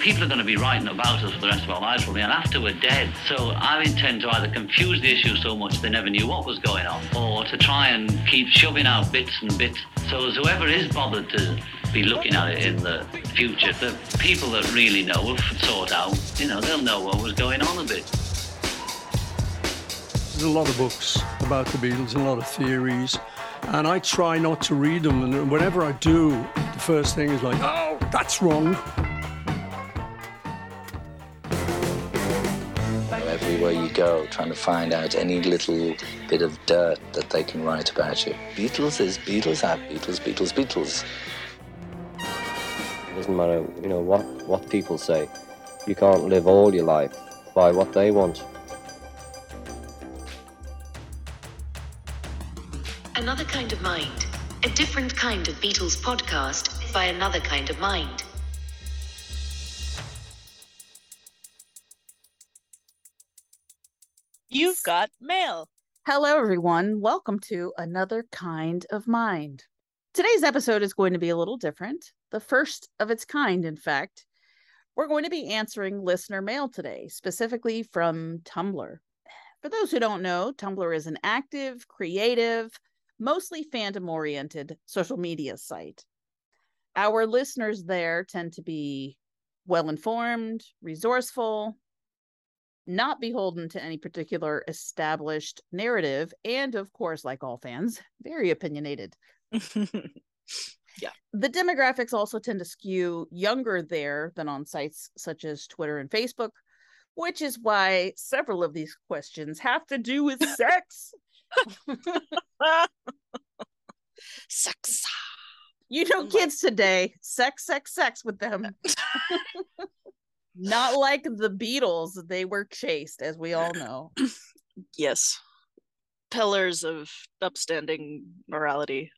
People are going to be writing about us for the rest of our lives, probably, and after we're dead. So I intend to either confuse the issue so much they never knew what was going on, or to try and keep shoving out bits and bits. So as whoever is bothered to be looking at it in the future, the people that really know will sort out, you know, they'll know what was going on a bit. There's a lot of books about the Beatles and a lot of theories, and I try not to read them. And whenever I do, the first thing is like, oh, that's wrong. Everywhere you go, trying to find out any little bit of dirt that they can write about you. Beatles is Beatles are Beatles, Beatles, Beatles. It doesn't matter, you know, what, what people say. You can't live all your life by what they want. Another Kind of Mind, a different kind of Beatles podcast by another kind of mind. You've got mail. Hello, everyone. Welcome to another kind of mind. Today's episode is going to be a little different, the first of its kind, in fact. We're going to be answering listener mail today, specifically from Tumblr. For those who don't know, Tumblr is an active, creative, mostly fandom oriented social media site. Our listeners there tend to be well informed, resourceful, not beholden to any particular established narrative, and of course, like all fans, very opinionated. yeah. The demographics also tend to skew younger there than on sites such as Twitter and Facebook, which is why several of these questions have to do with sex. sex. You know, kids today, sex, sex, sex with them. Not like the Beatles, they were chaste, as we all know. yes. Pillars of upstanding morality.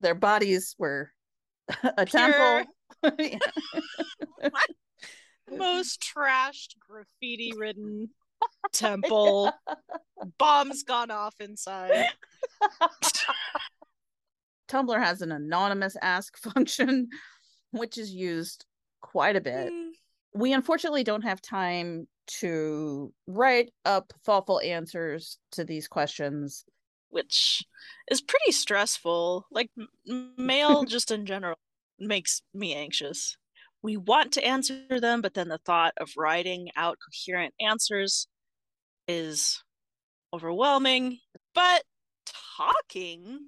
Their bodies were a Pure. temple. Most trashed, graffiti ridden temple. Bombs gone off inside. Tumblr has an anonymous ask function, which is used quite a bit. Mm, We unfortunately don't have time to write up thoughtful answers to these questions. Which is pretty stressful. Like mail just in general makes me anxious. We want to answer them, but then the thought of writing out coherent answers is overwhelming. But talking,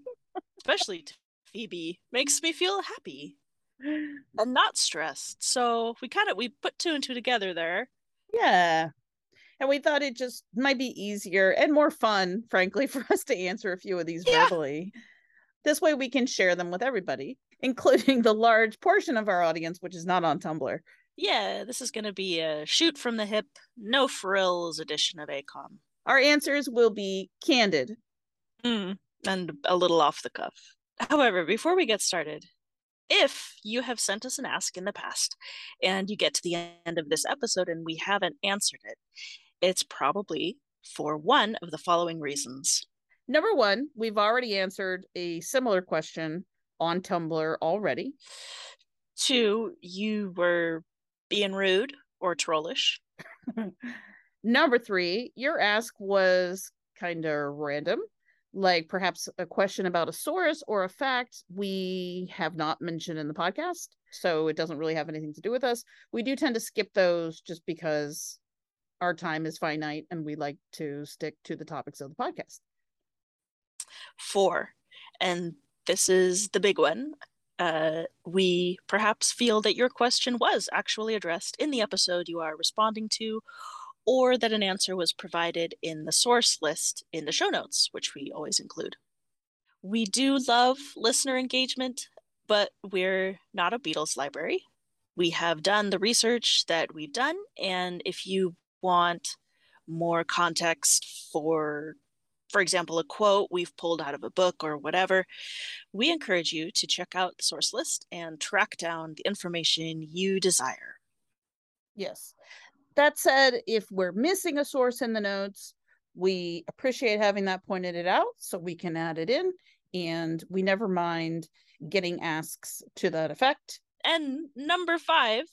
especially to Phoebe, makes me feel happy and not stressed. So we kind of we put two and two together there. Yeah. And we thought it just might be easier and more fun, frankly, for us to answer a few of these Yeah. verbally. This way we can share them with everybody, including the large portion of our audience, which is not on Tumblr. Yeah, this is going to be a shoot from the hip, no frills edition of ACOM. Our answers will be candid. Mm, and a little off the cuff. However, before we get started, if you have sent us an ask in the past and you get to the end of this episode and we haven't answered it, it's probably for one of the following reasons. Number one, we've already answered a similar question on Tumblr already. Two, you were being rude or trollish. Number three, your ask was kind of random, like perhaps a question about a source or a fact we have not mentioned in the podcast. So it doesn't really have anything to do with us. We do tend to skip those just because our time is finite and we like to stick to the topics of the podcast. Four, and this is the big one. Uh, we perhaps feel that your question was actually addressed in the episode you are responding to, or that an answer was provided in the source list in the show notes, which we always include. We do love listener engagement, but we're not a Beatles library. We have done the research that we've done, and if you want more context for for example, a quote we've pulled out of a book or whatever, we encourage you to check out the source list and track down the information you desire. Yes. That said, if we're missing a source in the notes, we appreciate having that pointed it out so we can add it in. And we never mind getting asks to that effect. And number five,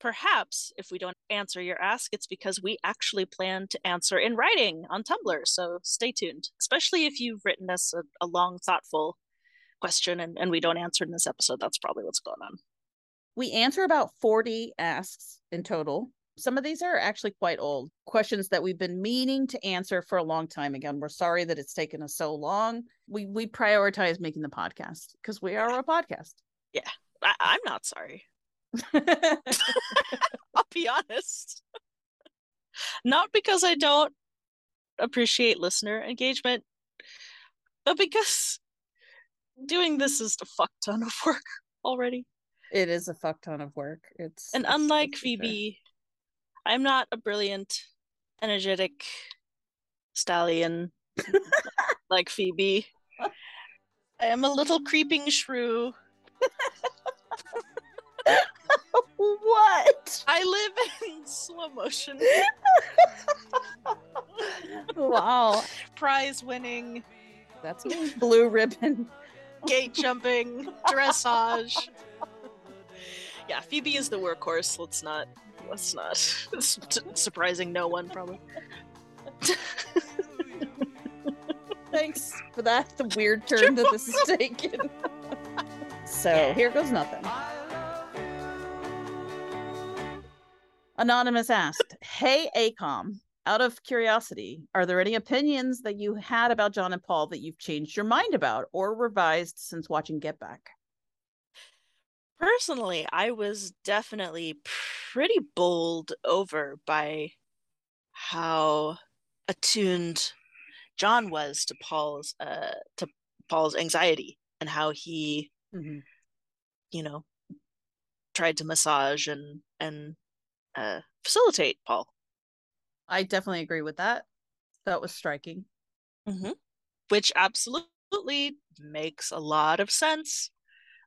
perhaps if we don't answer your ask, it's because we actually plan to answer in writing on Tumblr. So stay tuned, especially if you've written us a, a long, thoughtful question and, and we don't answer in this episode. That's probably what's going on. We answer about 40 asks in total. Some of these are actually quite old questions that we've been meaning to answer for a long time. Again, we're sorry that it's taken us so long. We we prioritize making the podcast because we are a podcast. Yeah, I, I'm not sorry. I'll be honest. Not because I don't appreciate listener engagement, but because doing this is a fuck ton of work already. It is a fuck ton of work. It's And it's- unlike. Phoebe, I'm not a brilliant, energetic stallion like Phoebe. I am a little creeping shrew. what? I live in slow motion, wow, prize winning, that's. Blue ribbon. gate jumping, dressage. Yeah, Phoebe is the workhorse. Let's not. Let's not. Surprising no one, probably. Thanks for that. The weird turn that this is taken. so here goes nothing. Anonymous asked, Hey ACOM, out of curiosity, are there any opinions that you had about John and Paul that you've changed your mind about or revised since watching Get Back? Personally, I was definitely pretty bowled over by how attuned John was to Paul's uh to Paul's anxiety and how he, you know, tried to massage and and uh facilitate Paul. I definitely agree with that. That was striking. which absolutely makes a lot of sense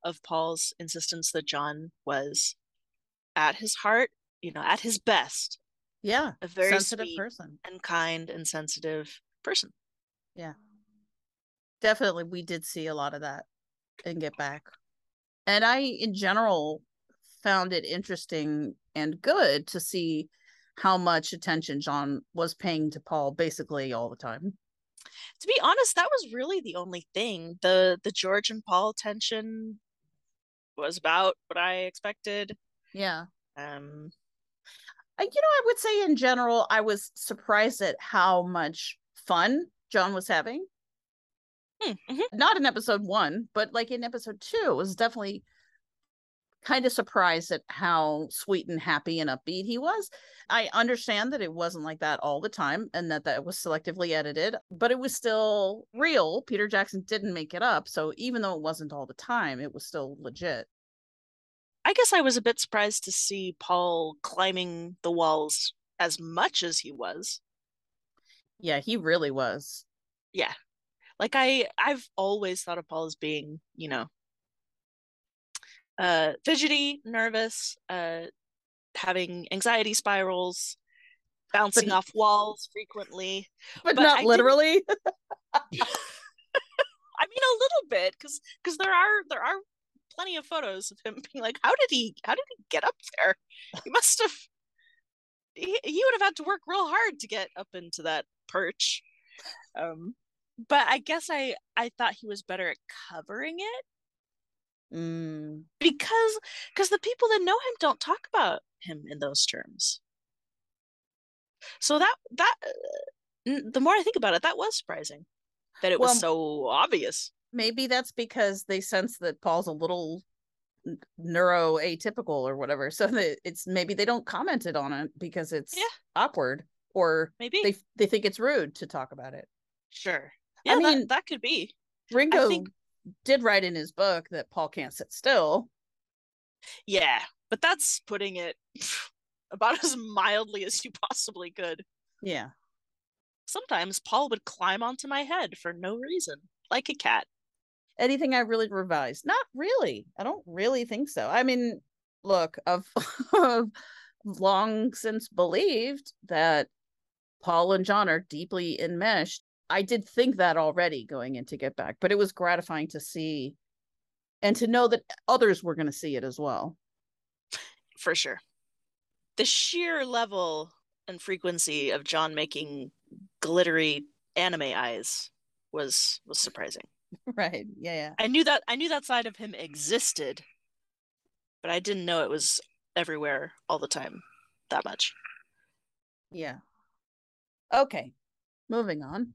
of Paul's insistence that John was at his heart, you know, at his best, Yeah. a very sensitive sweet person. and kind and sensitive person. Yeah. Definitely we did see a lot of that and get back and i in general found it interesting and good to see how much attention john was paying to paul basically all the time To be honest, that was really the only thing. The the George and Paul tension was about what I expected. yeah Um you know i would say in general i was surprised at how much fun john was having hmm, mhm. not in episode one but like in episode two it was definitely kind of surprised at how sweet and happy and upbeat he was. I understand that it wasn't like that all the time and that that was selectively edited but it was still real. Peter jackson didn't make it up so even though it wasn't all the time it was still legit. I guess I was a bit surprised to see Paul climbing the walls as much as he was. yeah he really was. Yeah. Like i i've always thought of paul as being you know uh fidgety nervous uh having anxiety spirals bouncing he- off walls frequently. But, But not I literally? I mean a little bit because because there are there are plenty of photos of him being like how did he how did he get up there? He must have he, he would have had to work real hard to get up into that perch. Um but i guess i i thought he was better at covering it Mm, because because the people that know him don't talk about him in those terms. So that that uh, the more i think about it that was surprising that it was so obvious. Maybe that's because they sense that paul's a little neuro atypical or whatever so that it's maybe they don't comment it on it because it's Yeah. awkward or maybe. they they think it's rude to talk about it. Sure. I yeah mean- that, that could be. Ringo think- did write in his book that paul can't sit still. Yeah but that's putting it about as mildly as you possibly could. Yeah. Sometimes paul would climb onto my head for no reason like a cat. Anything i really revised not really. I don't really think so. I mean look i've I've long since believed that paul and john are deeply enmeshed i did think that already going into get back but it was gratifying to see and to know that others were going to see it as well for sure the sheer level and frequency of John making glittery anime eyes was was surprising. Right. Yeah, yeah. I knew that I knew that side of him existed, but I didn't know it was everywhere all the time that much. Yeah. Okay. Moving on.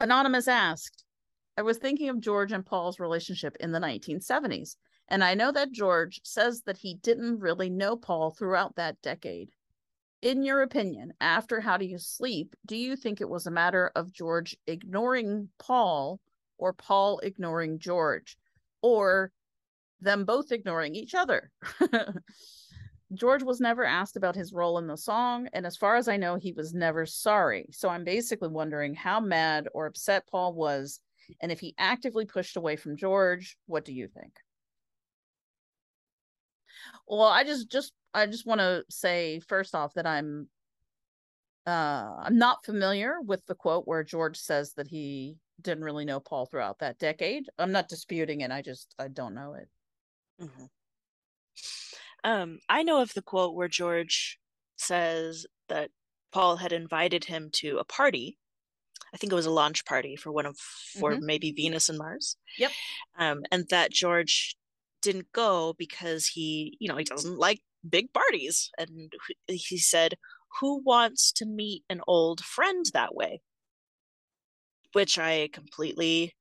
Anonymous asked, I was thinking of George and Paul's relationship in the 1970s, and I know that George says that he didn't really know Paul throughout that decade. In your opinion, after How Do You Sleep, do you think it was a matter of George ignoring Paul or Paul ignoring George or them both ignoring each other? George was never asked about his role in the song, and as far as I know, he was never sorry. So I'm basically wondering how mad or upset Paul was, and if he actively pushed away from George. What do you think? Well, I just just I just want to say first off that I'm uh I'm not familiar with the quote where George says that he didn't really know Paul throughout that decade. I'm not disputing it. I just I don't know it. Mm-hmm. Um, I know of the quote where George says that Paul had invited him to a party. I think it was a launch party for one of for Mhm. maybe Venus and Mars. Yep. Um, and that George didn't go because he, you know, he doesn't like big parties. And he said, "Who wants to meet an old friend that way?" Which I completely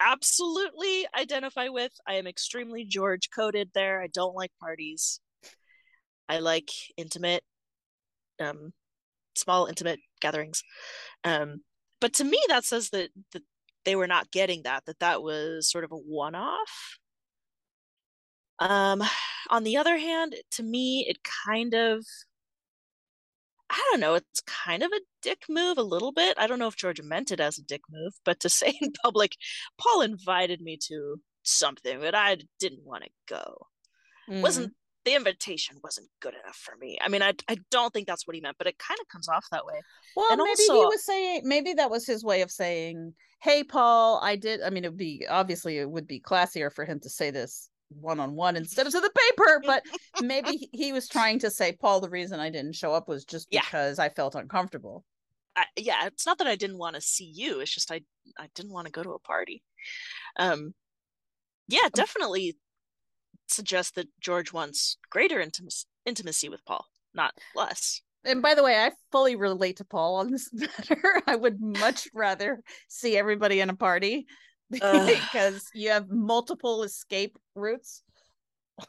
absolutely identify with. I am extremely George coded there. I don't like parties. I like intimate, um, small intimate gatherings. Um, but to me, that says that that they were not getting that. That that was sort of a one-off. Um, on the other hand, to me, it kind of I don't know, it's kind of a dick move a little bit. I don't know if George meant it as a dick move, but to say in public, Paul invited me to something, but I didn't want to go. Mm-hmm. Wasn't the invitation wasn't good enough for me. I mean, I I don't think that's what he meant, but it kind of comes off that way. Well, And maybe he was saying maybe that was his way of saying, "Hey, Paul, I did." I mean, it would be obviously it would be classier for him to say this one on one instead of to the paper, but maybe he- was trying to say, "Paul, the reason I didn't show up was just Yeah. because I felt uncomfortable." I, yeah, it's not that I didn't want to see you. It's just I I didn't want to go to a party. Um, yeah, definitely suggests that George wants greater intimacy intimacy with Paul, not less. And by the way, I fully relate to Paul on this matter. I would much rather see everybody in a party. Because you have multiple escape routes,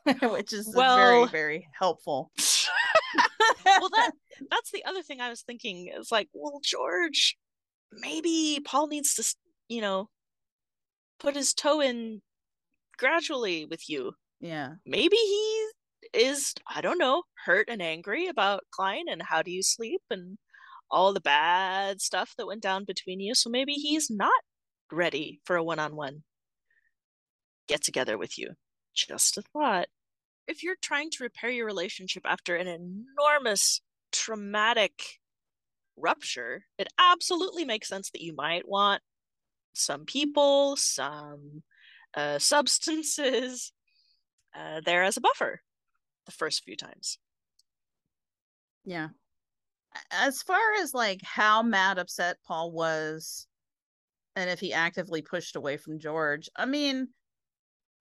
which is Well- very, very helpful. well, that that's the other thing I was thinking is like, well, George, maybe Paul needs to, you know, put his toe in gradually with you. yeah. Maybe he is, I don't know, hurt and angry about Klein and how do you sleep and all the bad stuff that went down between you. So maybe he's not ready for a one-on-one get together with you. Just a thought. If you're trying to repair your relationship after an enormous traumatic rupture, it absolutely makes sense that you might want some people, some uh, substances uh, there as a buffer the first few times. Yeah. As far as like how mad upset Paul was and if he actively pushed away from George, I mean,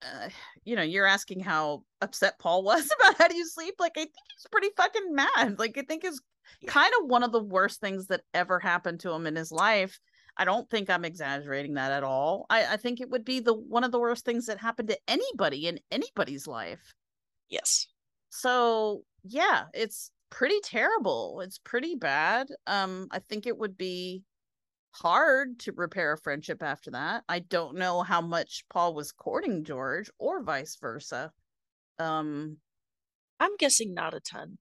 uh, you know, you're asking how upset Paul was about how do you sleep? Like, I think he's pretty fucking mad. Like, I think it's Yeah. kind of one of the worst things that ever happened to him in his life. I don't think I'm exaggerating that at all. I, I think it would be the one of the worst things that happened to anybody in anybody's life. Yes. So yeah, it's pretty terrible. It's pretty bad. Um, I think it would be hard to repair a friendship after that. I don't know how much Paul was courting George or vice versa. Um, I'm guessing not a ton.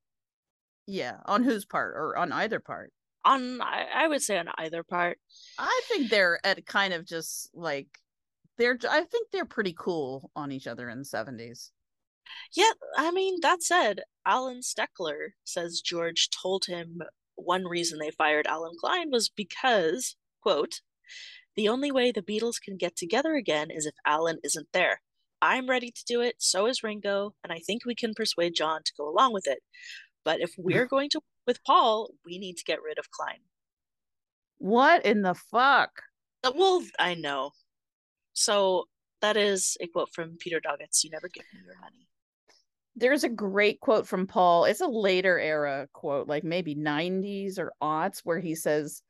yeah, on whose part or on either part. On I, would say on either part. I think they're at kind of just like they're I think they're pretty cool on each other in the 70s. Yeah, I mean, that said, Allan Steckler says George told him one reason they fired Allen Klein was because, quote, the only way the Beatles can get together again is if Allen isn't there. I'm ready to do it, so is Ringo, and I think we can persuade John to go along with it. But if we're going to with Paul, we need to get rid of Klein. What in the fuck? Uh, Well, I know. So that is a quote from Peter Doggett. You never give me your money. There's a great quote from Paul. It's a later era quote, like maybe 90s or aughts, where he says,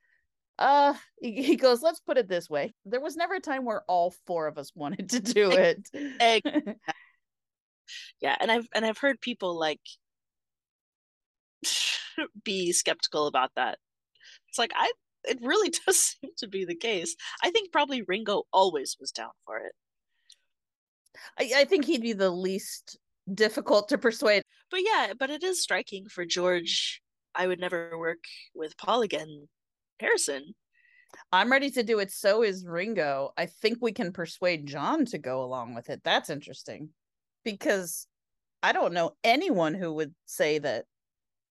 uh, he, goes, let's put it this way. There was never a time where all four of us wanted to do it. Yeah, and I've and I've heard people like be skeptical about that. It's like I it really does seem to be the case. I think probably Ringo always was down for it. I, I think he'd be the least difficult to persuade. But yeah, but it is striking for George. I would never work with Paul again. Harrison. I'm ready to do it. So is Ringo. I think we can persuade John to go along with it. That's interesting because I don't know anyone who would say that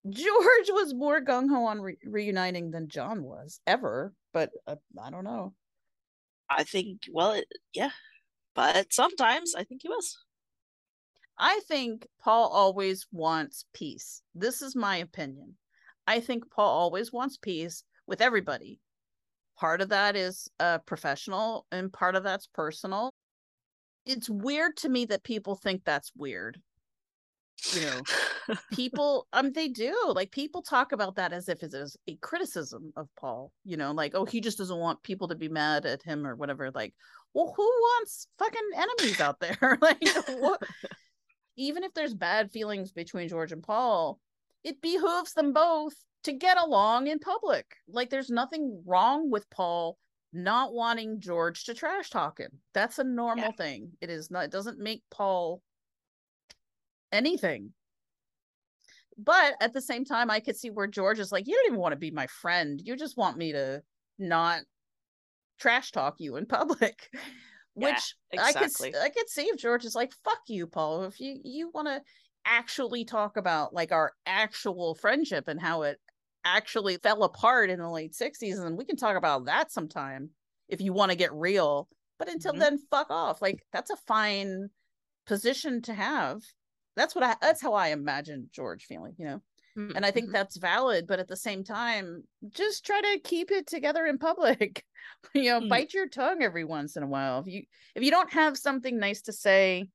George was more gung ho on re- reuniting than John was ever. But uh, I don't know. I think well, it, yeah, but sometimes I think he was. I think Paul always wants peace. This is my opinion. I think Paul always wants peace with everybody. Part of that is uh, professional, and part of that's personal. It's weird to me that people think that's weird. You know, people, um, they do like people talk about that as if it is a criticism of Paul. You know, like oh, he just doesn't want people to be mad at him or whatever. Like, well, who wants fucking enemies out there? like, what? even if there's bad feelings between George and Paul, it behooves them both to get along in public. Like there's nothing wrong with Paul not wanting George to trash talk him. That's a normal Yeah. thing. It is not it doesn't make Paul anything. But at the same time, I could see where George is like, you don't even want to be my friend. You just want me to not trash talk you in public. Yeah, Which I could exactly. I could see if George is like, fuck you, Paul. If you you want to actually talk about like our actual friendship and how it actually fell apart in the late 60s, and we can talk about that sometime if you want to get real. But until Mhm. then, fuck off. Like that's a fine position to have. That's what I that's how I imagine George feeling, you know. And I think Mhm. that's valid, but at the same time, just try to keep it together in public. you know, Mm. bite your tongue every once in a while. If you if you don't have something nice to say,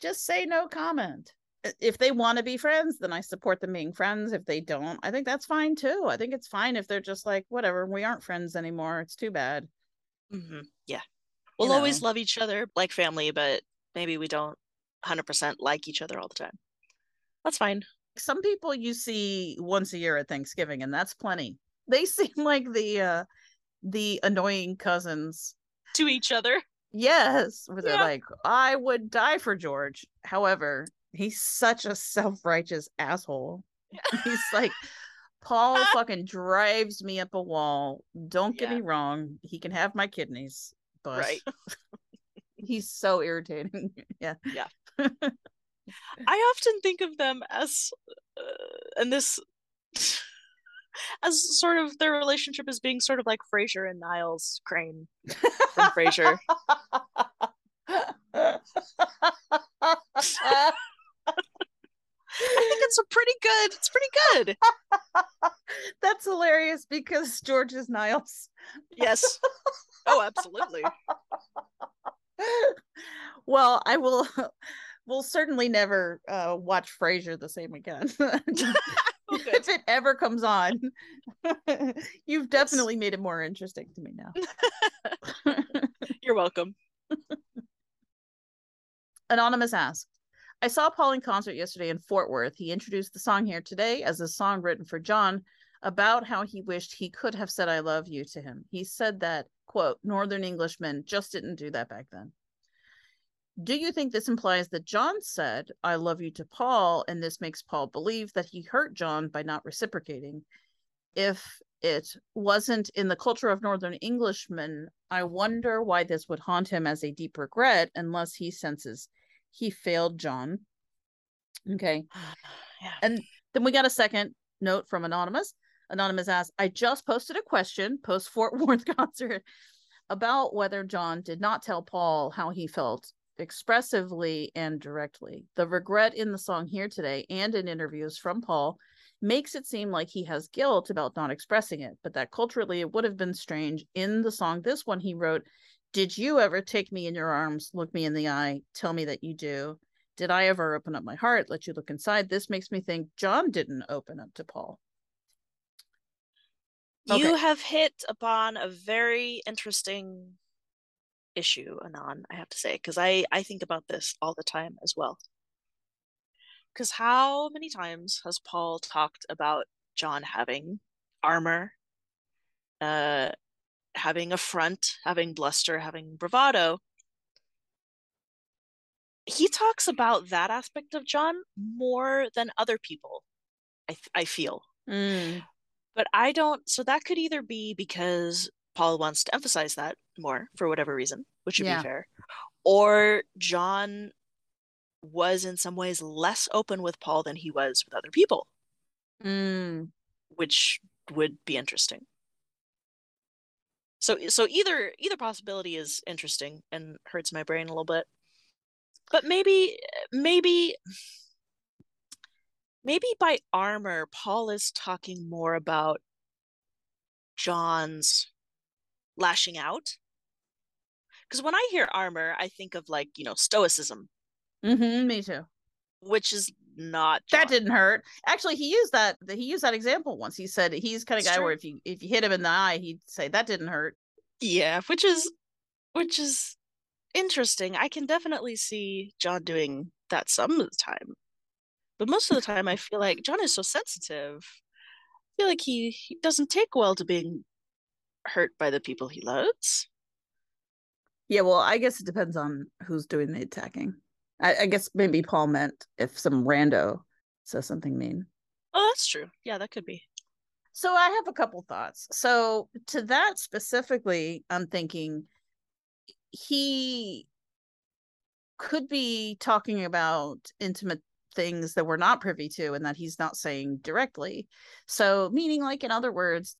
just say no comment. I- If they want to be friends, then I support them being friends. If they don't, I think that's fine too. I think it's fine if they're just like, whatever, we aren't friends anymore. It's too bad. Mhm. Yeah. We'll You always know. love each other like family, but maybe we don't 100% like each other all the time. That's fine. Some people you see once a year at Thanksgiving, and that's plenty. They seem like the uh the annoying cousins To each other. Yes, where they're Yeah. like, I would die for George. However, he's such a self-righteous asshole. He's like, Paul fucking drives me up a wall. Don't get Yeah. me wrong, he can have my kidneys, but Right. he's so irritating. yeah. Yeah. I often think of them as, uh, and this, as sort of their relationship as being sort of like Frasier and Niles Crane from Frasier. I think it's a pretty good. It's pretty good. That's hilarious because George is Niles. Yes. Oh, absolutely. well, I will We'll certainly never uh watch Frasier the same again. Oh, if it ever comes on. You've definitely made it more interesting to me now. You're welcome. Anonymous asked, I saw Paul in concert yesterday in Fort Worth. He introduced the song here today as a song written for John about how he wished he could have said I love you to him. He said that, quote, Northern Englishmen just didn't do that back then. Do you think this implies that John said I love you to Paul and this makes Paul believe that he hurt John by not reciprocating? If it wasn't in the culture of Northern Englishmen, I wonder why this would haunt him as a deep regret unless he senses he failed John. Okay. Yeah. And then we got a second note from Anonymous. Anonymous asks, I just posted a question post Fort Worth concert about whether John did not tell Paul how he felt expressively and directly. The regret in the song here today and in interviews from Paul makes it seem like he has guilt about not expressing it, but that culturally it would have been strange. In the song, this one he wrote, Did you ever take me in your arms, look me in the eye, tell me that you do? Did I ever open up my heart, let you look inside? This makes me think John didn't open up to Paul. You have hit upon a very interesting issue, Anon, I have to say, because I, I think about this all the time as well. Because how many times has Paul talked about John having armor, uh, having a front, having bluster, having bravado? He talks about that aspect of John more than other people, I, th- I feel. Mm, But I don't, so that could either be because Paul wants to emphasize that more for whatever reason, which would Yeah. be fair, or John was in some ways less open with Paul than he was with other people, mm. which would be interesting. So so either either possibility is interesting and hurts my brain a little bit. But maybe maybe maybe by armor Paul is talking more about John's lashing out. Because when I hear armor, I think of like, you know, stoicism, hmm me too. which is not That didn't hurt. Actually, he used that. He used that example once. He said he's kind of guy true. where if you if you hit him in the eye, he'd say that didn't hurt. Yeah, which is which is interesting. I can definitely see John doing that some of the time. But most of the time I feel like John is so sensitive. I feel like he, he doesn't take well to being hurt by the people he loves. Yeah, well, I guess it depends on who's doing the attacking. I, I guess maybe Paul meant if some rando says something mean. Oh, that's true. Yeah, that could be. So I have a couple thoughts. So to that specifically, I'm thinking he could be talking about intimate things that we're not privy to and that he's not saying directly. So meaning like in other words,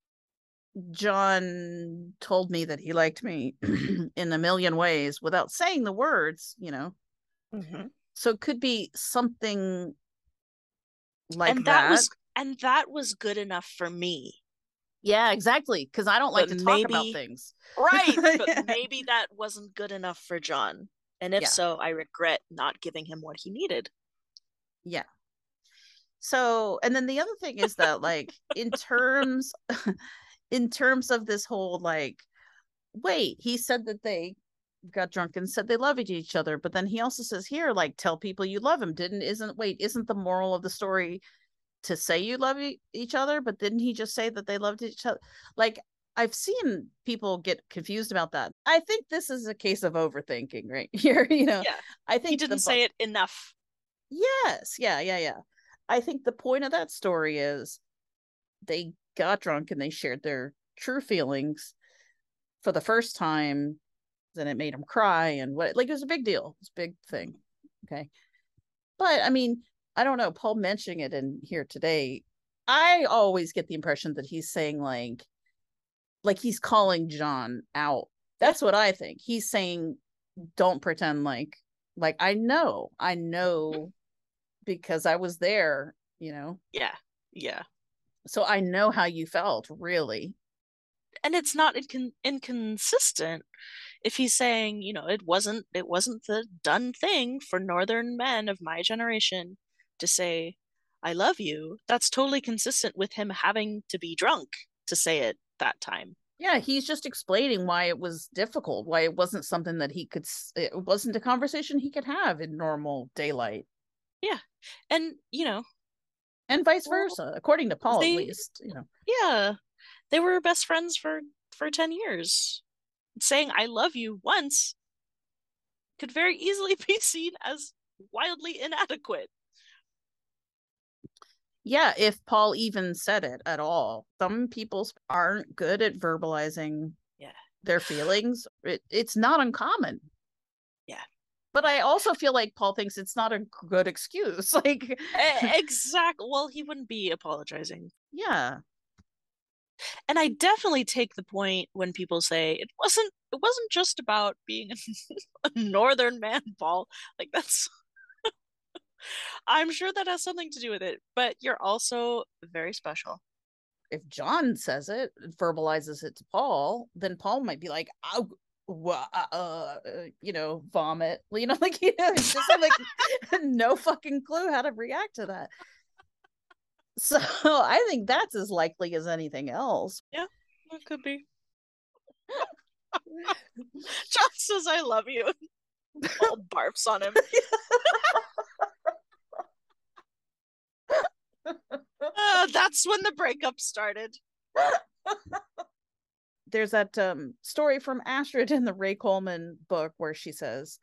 John told me that he liked me in a million ways without saying the words, you know. Mhm. So it could be something like and that, was and that was good enough for me. Yeah, exactly. Because I don't like But to talk about things. Right, Yeah. but maybe that wasn't good enough for John. And if Yeah. so, I regret not giving him what he needed. Yeah. So, and then the other thing is that, like, in terms, in terms of this whole, like, wait, he said that they got drunk and said they loved each other, but then he also says here, like, tell people you love him. Didn't, isn't, wait, isn't the moral of the story to say you love e- each other? But didn't he just say that they loved each other? Like, I've seen people get confused about that. I think this is a case of overthinking right here. You know, Yeah. I think He didn't say it enough. Yes, yeah, yeah, yeah. I think the point of that story is they got drunk and they shared their true feelings for the first time. Then it made him cry and what like it was a big deal. It's a big thing. Okay. But I mean, I don't know, Paul mentioning it in here today, I always get the impression that he's saying like like he's calling John out. That's what I think. He's saying don't pretend like like I know. I know because I was there, you know. Yeah. Yeah. So I know how you felt, really. And it's not incon- inconsistent if he's saying, you know, it wasn't it wasn't the done thing for northern men of my generation to say I love you. That's totally consistent with him having to be drunk to say it that time. Yeah, he's just explaining why it was difficult, why it wasn't something that he could it wasn't a conversation he could have in normal daylight. Yeah. And, you know, And vice Well, versa, according to Paul they- at least, you know. yeah, they were best friends for for 10 years. Saying I love you once could very easily be seen as wildly inadequate. Yeah, if Paul even said it at all. Some people aren't good at verbalizing Yeah. their feelings. It, it's not uncommon. Yeah. But I also feel like Paul thinks it's not a good excuse. Like, exactly. Well, he wouldn't be apologizing. yeah. And I definitely take the point when people say it wasn't it wasn't just about being a northern man, Paul. Like that's I'm sure that has something to do with it, but you're also very special. If John says it, verbalizes it to Paul, then Paul might be like, oh, uh, uh, you know, vomit. You know, like you know, just like no fucking clue how to react to that. So I think that's as likely as anything else. Yeah, it could be. John says, "I love you." All barfs on him. Uh, that's when the breakup started. There's that um, story from Astrid in the Ray Coleman book where she says,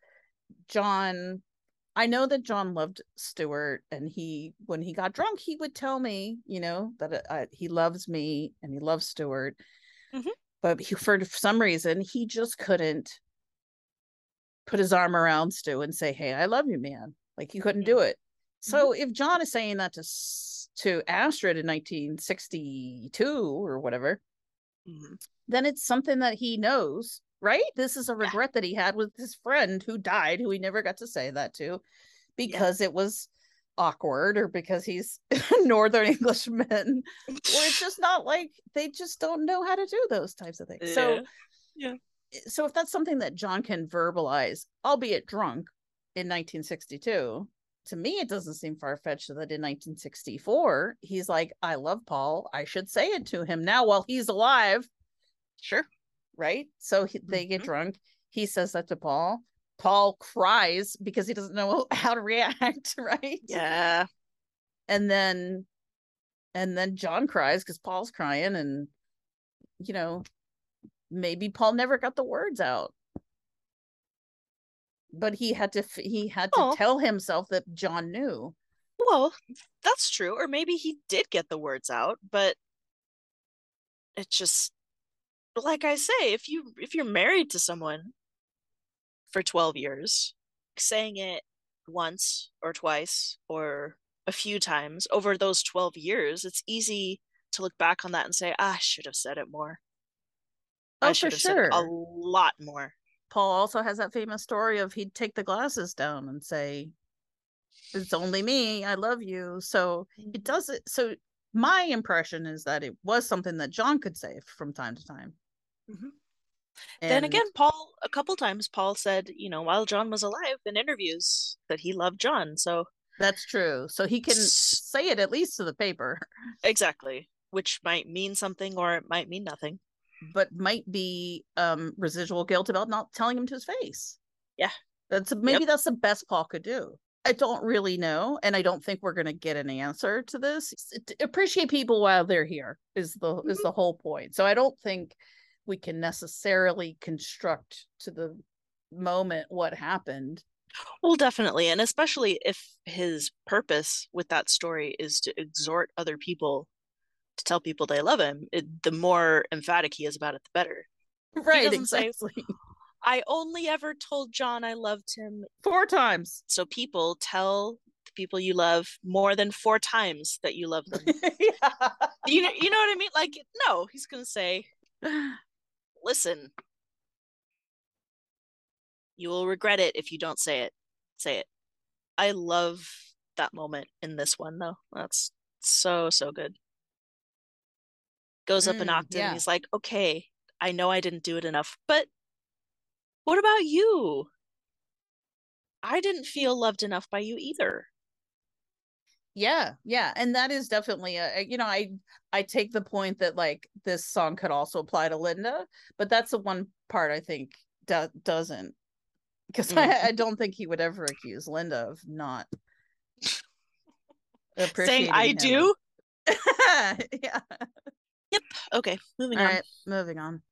John, I know that John loved Stuart, and he, when he got drunk, he would tell me, you know, that uh, he loves me and he loves Stuart. Mhm. But he, for some reason, he just couldn't put his arm around Stu and say, "Hey, I love you, man." Like he couldn't do it. So if John is saying that to to Astrid in 1962 or whatever, Mhm. then it's something that he knows, right? This is a regret that he had with his friend who died, who he never got to say that to because it was awkward or because he's Northern Englishman, or it's just not like they just don't know how to do those types of things. So, Yeah. Eh, so if that's something that John can verbalize, albeit drunk in 1962, to me it doesn't seem far fetched that in 1964 he's like, "I love Paul. I should say it to him now while he's alive." Sure. Right? So he, they get Mhm. drunk. He says that to Paul. Paul cries because he doesn't know how to react, right? Yeah. And then and then John cries because Paul's crying and you know, maybe Paul never got the words out. But he had to he had to Oh. tell himself that John knew. Well, that's true. Or maybe he did get the words out, but it just like I say, if you if you're married to someone for 12 years, saying it once or twice or a few times over those 12 years, it's easy to look back on that and say, ah, I should have said it more. Oh, I for should have said a lot more. Paul also has that famous story of he'd take the glasses down and say, It's only me. I love you. So it does it. So my impression is that it was something that John could say from time to time. Mhm. then again, Paul, a couple times, Paul said, you know, while John was alive in interviews, that he loved John. So, that's true. So he can S- say it at least to the paper, exactly, which might mean something or it might mean nothing. but might be um residual guilt about not telling him to his face. Yeah. That's maybe that's the best Paul could do. I don't really know, and I don't think we're going to get an answer to this. Appreciate people while they're here is the is Mm-hmm. the whole point. So I don't think we can necessarily construct to the moment what happened. Well, definitely. And especially if his purpose with that story is to exhort other people to tell people they love him, it, the more emphatic he is about it, the better. Right, doesn't say- exactly. I only ever told John I loved him. Four times. So people tell the people you love more than four times that you love them. yeah. you know, you know what I mean? Like, no, he's gonna say, listen, you will regret it if you don't say it. Say it. I love that moment in this one though. That's so so good. Goes up an Mm, octave yeah. and he's like, "Okay, I know I didn't do it enough, but what about you? I didn't feel loved enough by you either." Yeah, yeah, and that is definitely a you know I I take the point that like this song could also apply to Linda, but that's the one part I think do- doesn't because Mm. I, I don't think he would ever accuse Linda of not Saying I him. do? yeah. Yep okay, moving All on. right, moving on.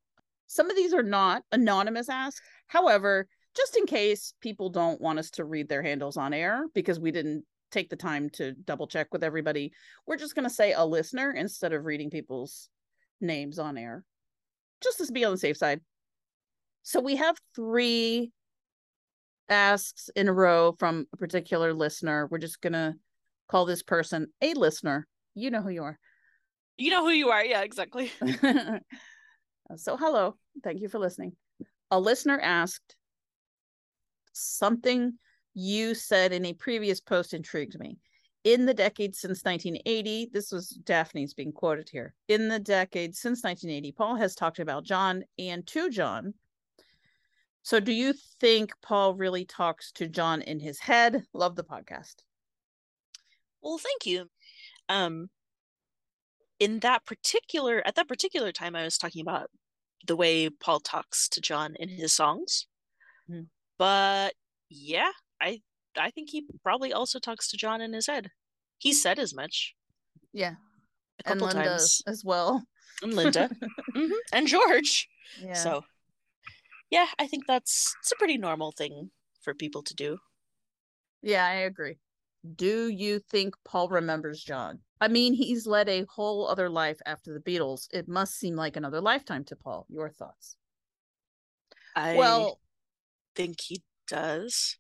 Some of these are not anonymous asks. However, just in case people don't want us to read their handles on air because we didn't take the time to double check with everybody, we're just going to say a listener instead of reading people's names on air, just to be on the safe side. So we have three asks in a row from a particular listener. We're just going to call this person a listener. You know who you are. You know who you are. Yeah, exactly. so, hello. Thank you for listening. A listener asked something you said in a previous post intrigued me. In the decade since 1980, this was Daphne's being quoted here. In the decade since 1980, Paul has talked about John and to John. So, do you think Paul really talks to John in his head? Love the podcast. Well, thank you. Um, in that particular at that particular time, I was talking about the way Paul talks to John in his songs. Mhm. But yeah, I I think he probably also talks to John in his head. He said as much Yeah. a And couple Linda times. as well. And Linda. Mhm. And George. Yeah. So yeah, I think that's it's a pretty normal thing for people to do. Yeah, I agree. Do you think Paul remembers John? I mean, he's led a whole other life after the Beatles. It must seem like another lifetime to Paul. Your thoughts? I Well, think he does.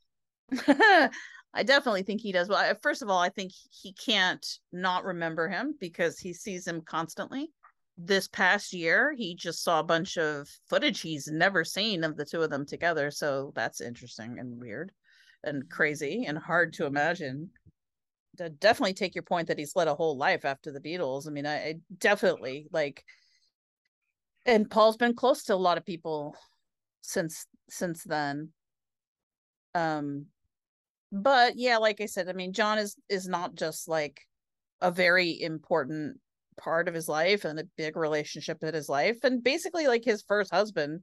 I definitely think he does. Well, first of all, I think he can't not remember him because he sees him constantly. This past year, he just saw a bunch of footage he's never seen of the two of them together. So that's interesting and weird and crazy and hard to imagine. Definitely take your point that he's led a whole life after the Beatles. I mean, I, I definitely like, and Paul's been close to a lot of people since since then. Um, but yeah like i said i mean john is is not just like a very important part of his life and a big relationship in his life and basically like his first husband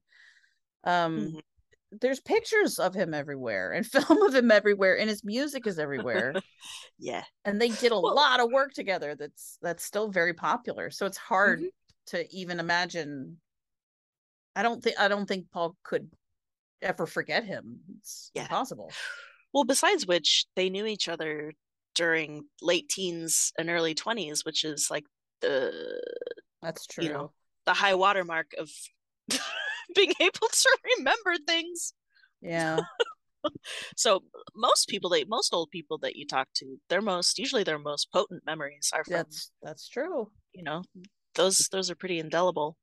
um Mhm. there's pictures of him everywhere and film of him everywhere and his music is everywhere Yeah. and they did a Well- lot of work together that's that's still very popular so it's hard Mhm. to even imagine i don't think i don't think paul could ever forget him it's Yeah. impossible Well, besides which, they knew each other during late teens and early 20s, which is like the that's true you know the high watermark of being able to remember things. yeah So most people that most old people that you talk to, their most usually their most potent memories are from That's that's true. you know those those are pretty indelible.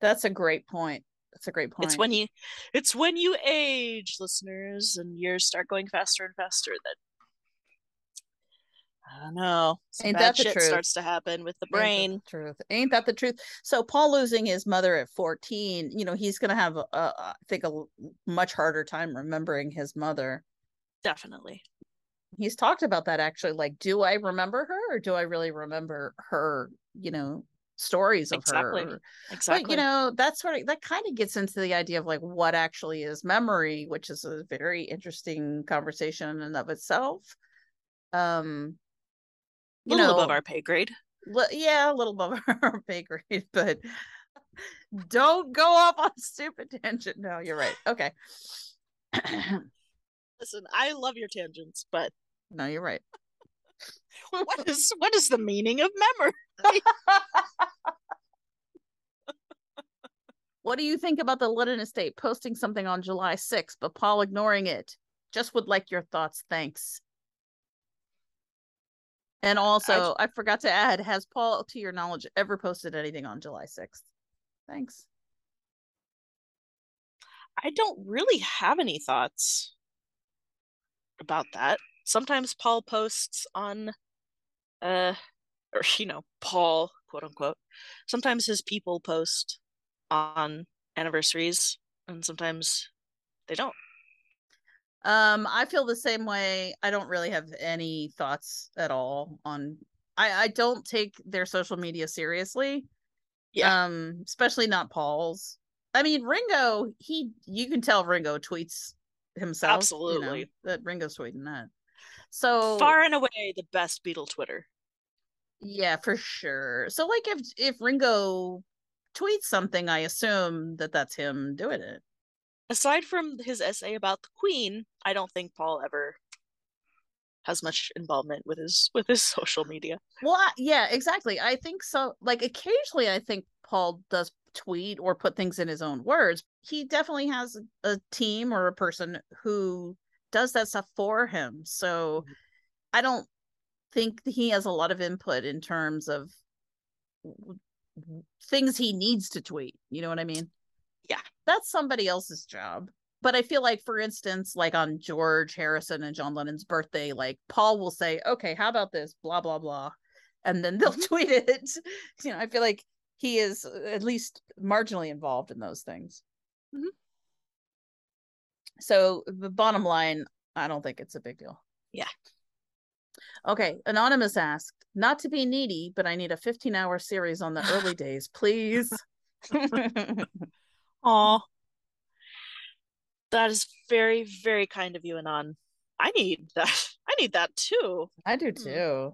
That's a great point. That's a great point. It's when you it's when you age, listeners, and years start going faster and faster that I don't know. Some Ain't that the shit truth? starts to happen with the Ain't brain. the truth. Ain't that the truth? So Paul losing his mother at 14, you know, he's gonna have a, a I think a much harder time remembering his mother. Definitely. He's talked about that actually. Like, do I remember her or do I really remember her, you know, stories of Exactly. her? Exactly. But you know, that's sort of that kind of gets into the idea of like what actually is memory, which is a very interesting conversation in and of itself. Um a little know, above our pay grade. li- yeah, a little above our pay grade, but don't go off on stupid tangent. No, you're right. Okay. Listen, I love your tangents, but no, you're right. what is what is the meaning of memory? What do you think about the Lennon estate posting something on July 6th, but Paul ignoring it? Just would like your thoughts. Thanks. And also, I forgot to add, has Paul, to your knowledge, ever posted anything on July 6th? Thanks. I don't really have any thoughts about that. Sometimes Paul posts on uh or you know, Paul, quote unquote. Sometimes his people post on anniversaries and sometimes they don't. Um, I feel the same way. I don't really have any thoughts at all on I I don't take their social media seriously. Yeah. Um, especially not Paul's. I mean, Ringo, he you can tell Ringo tweets himself. you know, Absolutely. that Ringo's tweeting that. So Far and away the best Beatle Twitter. Yeah, for sure. So like if if Ringo tweets something, I assume that that's him doing it. Aside from his essay about the Queen, I don't think Paul ever has much involvement with his with his social media. Well, I- yeah, exactly. I think so. Like occasionally, I think Paul does tweet or put things in his own words. He definitely has a, a team or a person who does that stuff for him. So mm-hmm. I don't think he has a lot of input in terms of things he needs to tweet. You know what I mean? Yeah. That's somebody else's job. but I feel like, for instance, like on George Harrison and John Lennon's birthday, like Paul will say, "Okay, how about this?" Blah blah blah, and then they'll tweet it. You know, I feel like he is at least marginally involved in those things. Mhm. So the bottom line, I don't think it's a big deal. Yeah. Okay. Anonymous asked, not to be needy, but I need a 15 hour series on the early days, please. Aw. That is very, very kind of you, Anon. I need that. I need that too. I do hmm. too.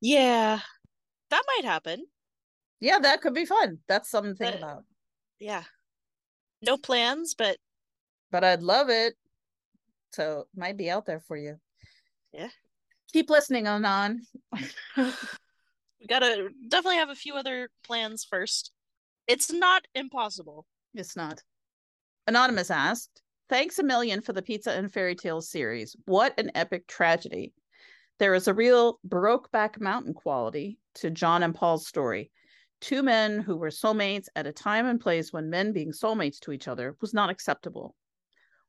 Yeah. That might happen. Yeah, that could be fun. That's something to think But- about. Yeah. No plans, but But I'd love it. So it might be out there for you. Yeah. Keep listening, Anon. we gotta definitely have a few other plans first. It's not impossible. It's not. Anonymous asked, Thanks a million for the Pizza and Fairy Tales series. What an epic tragedy. There is a real Brokeback Mountain quality to John and Paul's story. Two men who were soulmates at a time and place when men being soulmates to each other was not acceptable.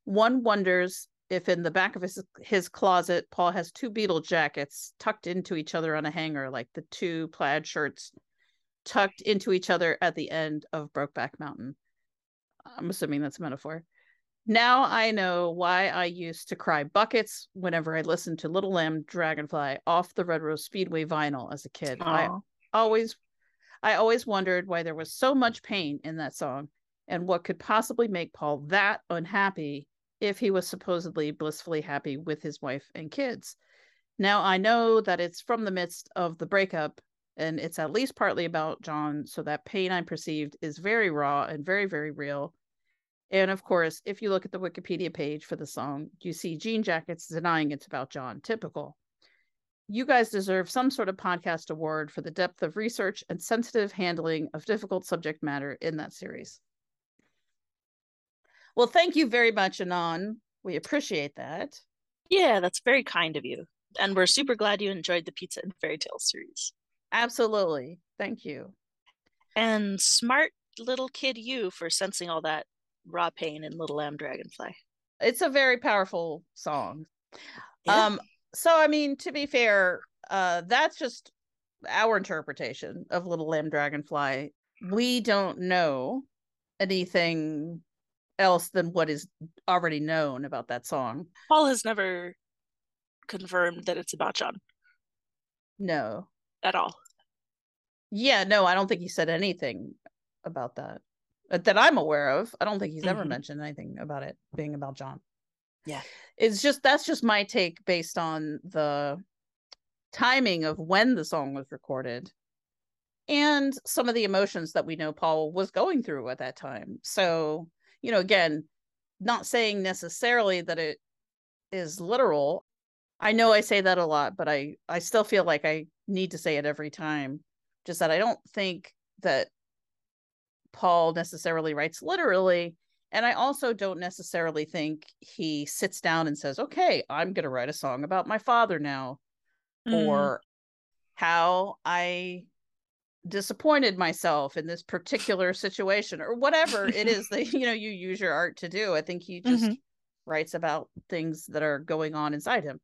One wonders if in the back of his, his closet, Paul has two Beatle jackets tucked into each other on a hanger, like the two plaid shirts tucked into each other at the end of Brokeback Mountain. I'm assuming that's a metaphor. Now I know why I used to cry buckets whenever I listened to Little Lamb Dragonfly off the Red Rose Speedway vinyl as a kid. I always I always wondered why there was so much pain in that song and what could possibly make Paul that unhappy if he was supposedly blissfully happy with his wife and kids. Now I know that it's from the midst of the breakup and it's at least partly about John, so that pain I perceived is very raw and very, very real. And of course, if you look at the Wikipedia page for the song, you see Jean Jackets denying it's about John. Typical. You guys deserve some sort of podcast award for the depth of research and sensitive handling of difficult subject matter in that series. Well, thank you very much, Anon. We appreciate that. Yeah, that's very kind of you. And we're super glad you enjoyed the Pizza and Fairy Tale series. Absolutely. Thank you. And smart little kid you for sensing all that raw pain in Little Lamb Dragonfly. It's a very powerful song. Yeah. Um, so I mean, to be fair, uh, that's just our interpretation of Little Lamb Dragonfly. We don't know anything else than what is already known about that song. Paul has never confirmed that it's about John No. at all. Yeah, no, I don't think he said anything about that uh, that I'm aware of. I don't think he's ever Mhm. mentioned anything about it being about John. Yeah. It's just that's just my take based on the timing of when the song was recorded and some of the emotions that we know Paul was going through at that time. So, you know, again, not saying necessarily that it is literal. I know I say that a lot, but I I still feel like I need to say it every time. Just that I don't think that Paul necessarily writes literally. And I also don't necessarily think he sits down and says, okay, I'm going to write a song about my father now, Mm. or how I disappointed myself in this particular situation, or whatever it is that, you know, you use your art to do. I think he just Mhm. writes about things that are going on inside him.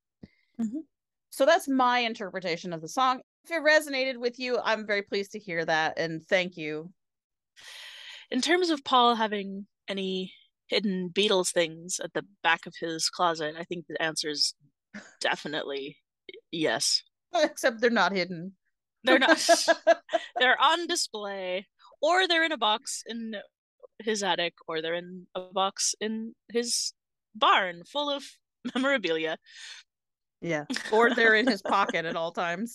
Mhm. So that's my interpretation of the song. If it resonated with you, I'm very pleased to hear that. And thank you. In terms of Paul having any hidden Beatles things at the back of his closet, I think the answer is definitely yes. Except they're not hidden. They're not. they're on display, or they're in a box in his attic, or they're in a box in his barn full of memorabilia. yeah. Or they're in his pocket at all times.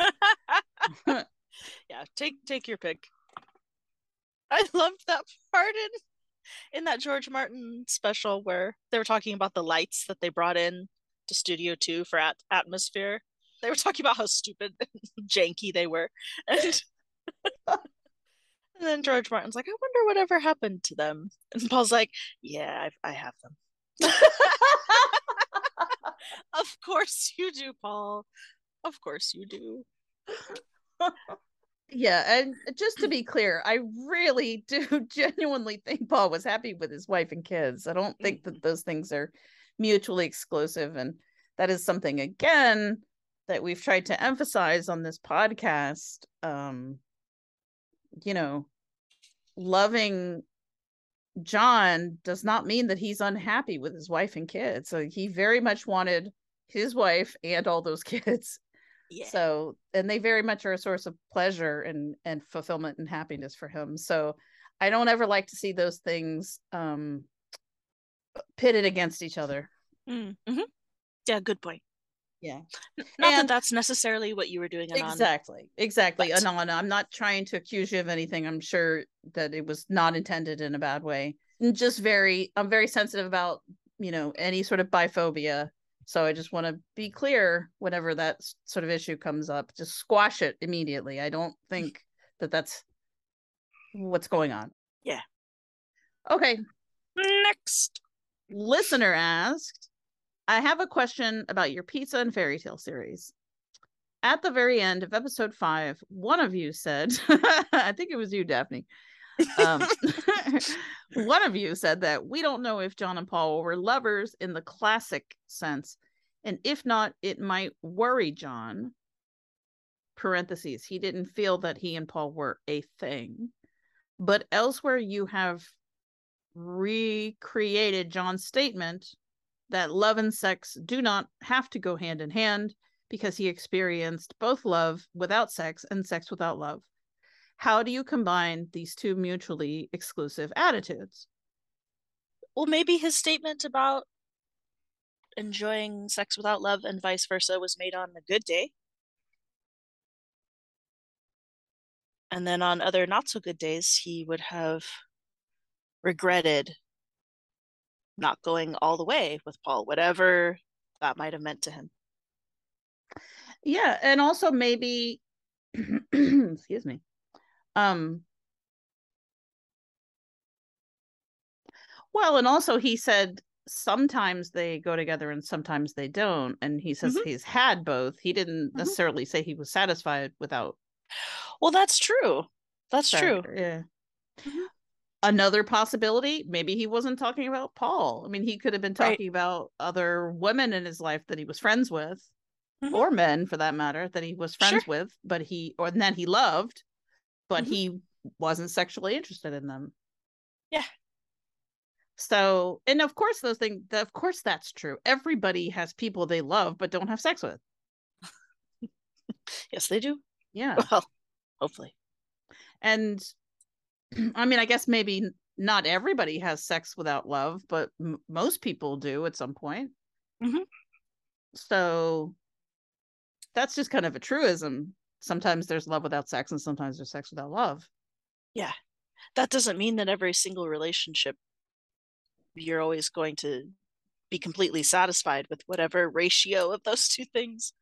Yeah, take take your pick. I loved that part in in that George Martin special where they were talking about the lights that they brought in to Studio Two for at- Atmosphere. They were talking about how stupid and janky they were, and and then George Martin's like, "I wonder whatever happened to them," and Paul's like, "Yeah, I, I have them." of course you do, Paul. Of course you do. Yeah, and just to be clear, I really do genuinely think Paul was happy with his wife and kids. I don't think that mm-hmm. those things are mutually exclusive. And that is something, again, that we've tried to emphasize on this podcast. Um, you know, loving John does not mean that he's unhappy with his wife and kids. So he very much wanted his wife and all those kids Yeah. so and they very much are a source of pleasure and and fulfillment and happiness for him so i don't ever like to see those things um pitted against each other Mm, mhm. Yeah, good point. Yeah. Not that that's necessarily what you were doing, Anon. exactly exactly But- Anon, i'm not trying to accuse you of anything. I'm sure that it was not intended in a bad way. And just very i'm very sensitive about you know any sort of biphobia. So i just want to be clear whenever that sort of issue comes up just squash it immediately. I don't think that that's what's going on. Yeah. okay. Next. listener asked i have a question about your pizza and fairy tale series. At the very end of episode five one of you said i think it was you daphne um, one of you said that we don't know if john and paul were lovers in the classic sense and if not it might worry john parentheses he didn't feel that he and paul were a thing. But elsewhere you have recreated john's statement that love and sex do not have to go hand in hand because he experienced both love without sex and sex without love how do you combine these two mutually exclusive attitudes? Well, maybe his statement about enjoying sex without love and vice versa was made on a good day. And then on other not so good days, he would have regretted not going all the way with Paul, whatever that might have meant to him. Yeah, and also maybe excuse me. Um Well, and also he said sometimes they go together and sometimes they don't and he says Mhm. he's had both. He didn't Mhm. necessarily say he was satisfied without Well, that's true. That's true. Sorry, Yeah. Mhm. Another possibility, maybe he wasn't talking about Paul. I mean, he could have been Right. talking about other women in his life that he was friends with, Mhm. or men for that matter, that he was friends Sure. with, but he or then he loved, but Mhm. he wasn't sexually interested in them. Yeah. So, and of course, those things, of course, that's true. Everybody has people they love but don't have sex with. Yes, they do. Yeah. Well, hopefully. and i mean i guess maybe not everybody has sex without love but m- most people do at some point Mhm. so that's just kind of a truism sometimes there's love without sex and sometimes there's sex without love Yeah. That doesn't mean that every single relationship you're always going to be completely satisfied with whatever ratio of those two things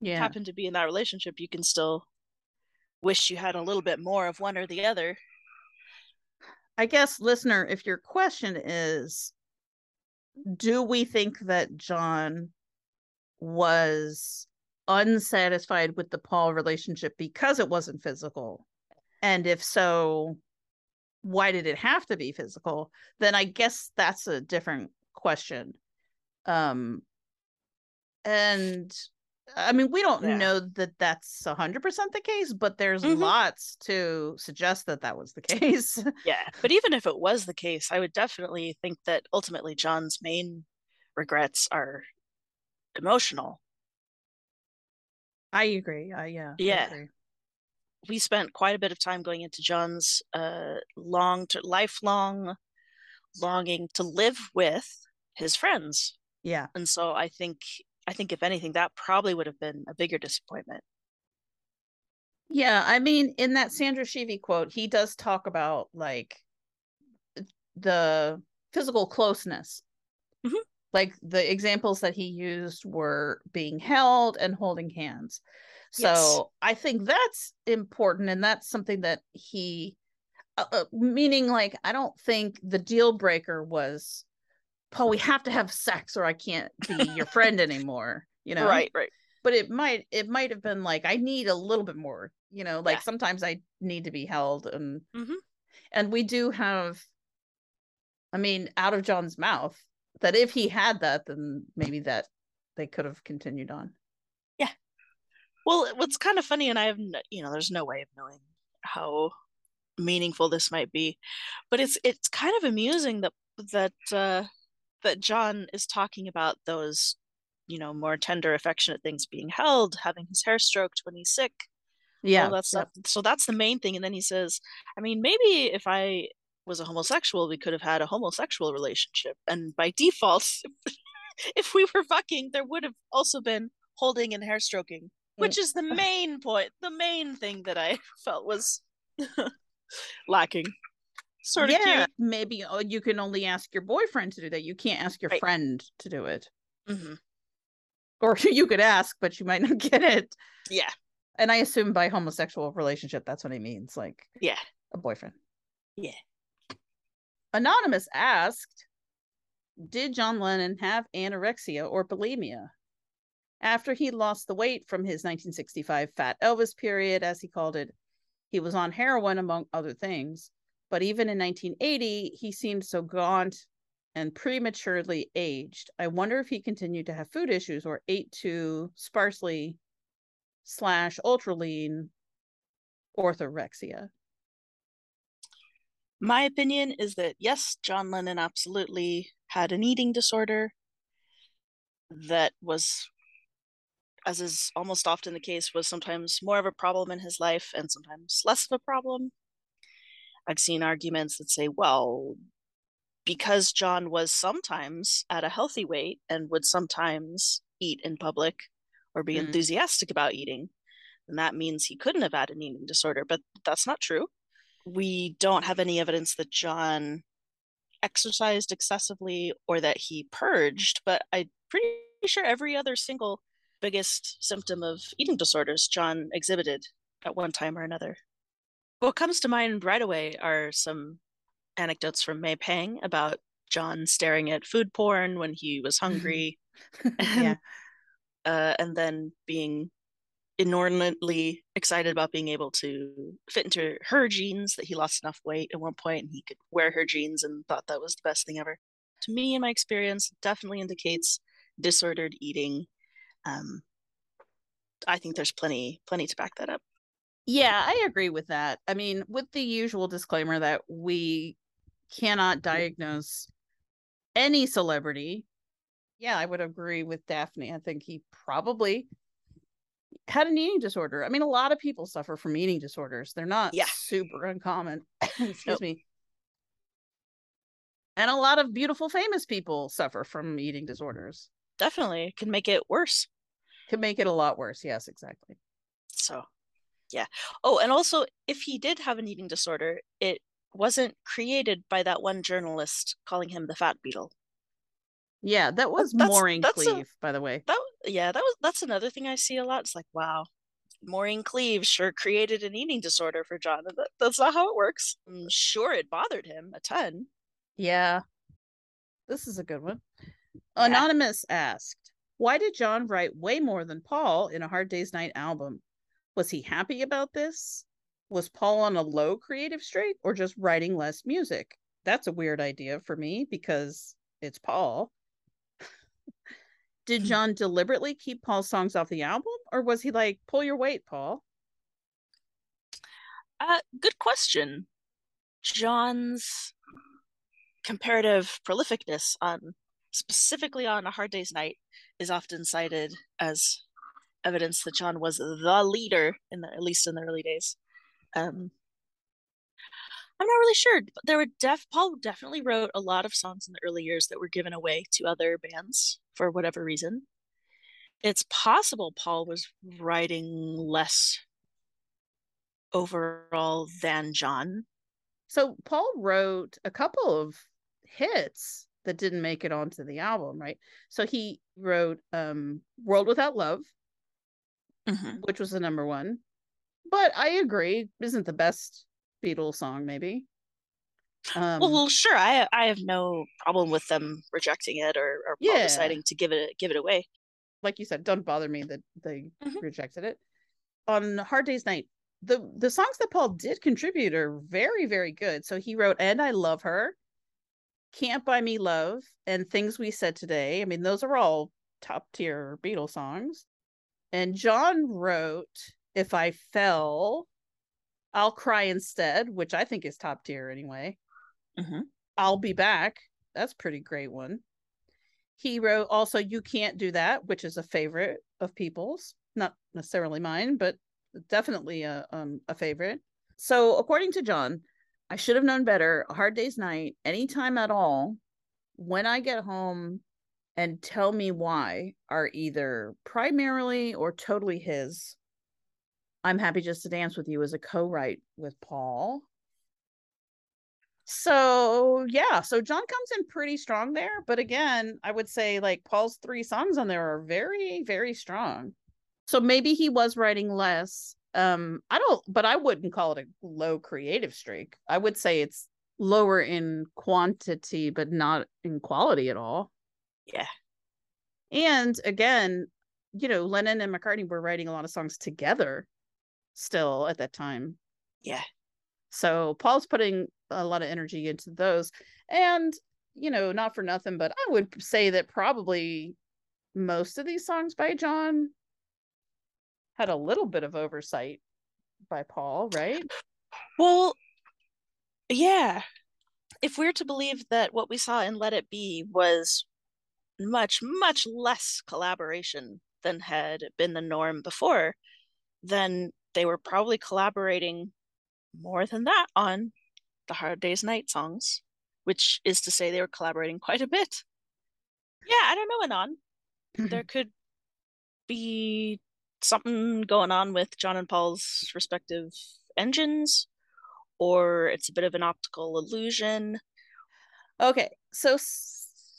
yeah happen to be in that relationship. You can still wish you had a little bit more of one or the other. I guess listener if your question is do we think that john was unsatisfied with the paul relationship because it wasn't physical? And if so why did it have to be physical? Then i guess that's a different question. Um and i mean we don't Yeah. know that that's 100% the case but there's Mhm. lots to suggest that that was the case Yeah. But even if it was the case, I would definitely think that ultimately John's main regrets are emotional. i agree i yeah Yeah. agree. We spent quite a bit of time going into John's uh long to lifelong longing to live with his friends. yeah And so I think I think if anything, that probably would have been a bigger disappointment. Yeah, I mean, in that Sandra Shevey quote, he does talk about like the physical closeness. Mhm. Like the examples that he used were being held and holding hands. So Yes. I think that's important, and that's something that he, uh, uh, meaning like I don't think the deal breaker was, Paul, we have to have sex or I can't be your friend anymore. You know, Right, right. but it might it might have been like I need a little bit more, you know, like Yeah. sometimes I need to be held and Mhm. and we do have I mean, out of John's mouth that if he had that, then maybe that they could have continued on. Yeah. Well, what's kind of funny, and I have, no, you know, there's no way of knowing how meaningful this might be, but it's it's kind of amusing that that uh, that John is talking about those, you know, more tender, affectionate things being held, having his hair stroked when he's sick, Yeah. all that stuff. So that's the main thing. And then he says, I mean, maybe if I was a homosexual, we could have had a homosexual relationship, and by default, if we were fucking, there would have also been holding and hair stroking mm. which is the main point, the main thing that I felt was lacking. Sort of yeah, maybe oh, you can only ask your boyfriend to do that. You can't ask your Right. friend to do it. cute. hmm Or you could ask, but you might not get it. Yeah, And I assume by homosexual relationship, that's what he means, like yeah. a boyfriend. Yeah. Anonymous asked, Did John Lennon have anorexia or bulimia? After he lost the weight from his 1965 Fat Elvis period, as he called it, he was on heroin, among other things. But even in 1980, he seemed so gaunt and prematurely aged. I wonder if he continued to have food issues or ate too sparsely slash ultra lean orthorexia. My opinion is that yes, John Lennon absolutely had an eating disorder that was, as is almost often the case, was sometimes more of a problem in his life and sometimes less of a problem. I've seen arguments that say, well, because John was sometimes at a healthy weight and would sometimes eat in public or be Mm. enthusiastic about eating, then that means he couldn't have had an eating disorder. But that's not true. We don't have any evidence that John exercised excessively or that he purged, but I'm pretty sure every other single biggest symptom of eating disorders John exhibited at one time or another. What comes to mind right away are some anecdotes from May Pang about John staring at food porn when he was hungry yeah. uh, and then being inordinately excited about being able to fit into her jeans that he lost enough weight at one point and he could wear her jeans and thought that was the best thing ever. To me, in my experience, definitely indicates disordered eating. Um, I think there's plenty, plenty to back that up. Yeah, I agree with that. I mean, with the usual disclaimer that we cannot diagnose any celebrity. Yeah, I would agree with Daphne. I think he probably had an eating disorder. I mean, a lot of people suffer from eating disorders. They're not Yeah. super uncommon. Excuse Nope. me. And a lot of beautiful famous people suffer from eating disorders. Definitely It can make it worse. Can make it a lot worse. Yes, exactly. So, yeah. Oh, and also, if he did have an eating disorder, it wasn't created by that one journalist calling him the fat Beatle. Yeah, that was that's- Maureen that's a- by the way. That yeah, that was that's another thing I see a lot. It's like, wow, Maureen Cleave sure created an eating disorder for John. That, that's not how it works. I'm sure it bothered him a ton. Yeah. This is a good one. Yeah. Anonymous asked, Why did John write way more than Paul in a Hard Day's Night album? Was he happy about this? Was Paul on a low creative streak or just writing less music? That's a weird idea for me because it's Paul. did John deliberately keep Paul's songs off the album or was he like, pull your weight, Paul? Uh, good question. John's comparative prolificness on specifically on a hard day's night is often cited as evidence that John was the leader in the at least in the early days. Um, I'm not really sure, but there were def Paul definitely wrote a lot of songs in the early years that were given away to other bands for whatever reason. It's possible Paul was writing less overall than John. So Paul wrote a couple of hits that didn't make it onto the album, right? So he wrote um World Without Love, which was the number one. But I agree, isn't the best Beatles song, maybe. Um well, well, sure, I I have no problem with them rejecting it or, or Yeah. deciding to give it give it away. like you said, don't bother me that they Mhm. rejected it. On Hard Day's Night, the the songs that Paul did contribute are very, very good. So he wrote And I Love Her, Can't Buy Me Love, and Things We Said Today. I mean, those are all top tier Beatles songs. And John wrote If I Fell, I'll Cry Instead, which I think is top tier anyway. Mhm. I'll Be Back. That's a pretty great one. He wrote also You Can't Do That, which is a favorite of people's, not necessarily mine, but definitely a um a favorite. So according to John, I should have known better. A hard day's night, anytime at all, when I get home and tell me why are either primarily or totally his. I'm happy just to dance with you as a co-write with Paul. So yeah, so John comes in pretty strong there, but again, I would say like Paul's three songs on there are very, very strong. So maybe he was writing less. Um, I don't, but I wouldn't call it a low creative streak. I would say it's lower in quantity, but not in quality at all. Yeah. And again, you know, Lennon and McCartney were writing a lot of songs together still at that time. Yeah. So Paul's putting a lot of energy into those. And, you know, not for nothing, but I would say that probably most of these songs by John had a little bit of oversight by Paul, right? Well, yeah. If we're to believe that what we saw in Let It Be was much, much less collaboration than had been the norm before, then they were probably collaborating more than that on the Hard Day's Night songs, which is to say they were collaborating quite a bit. Yeah, I don't know, Anon. There mm-hmm. could be something going on with John and Paul's respective engines, or it's a bit of an optical illusion. Okay, so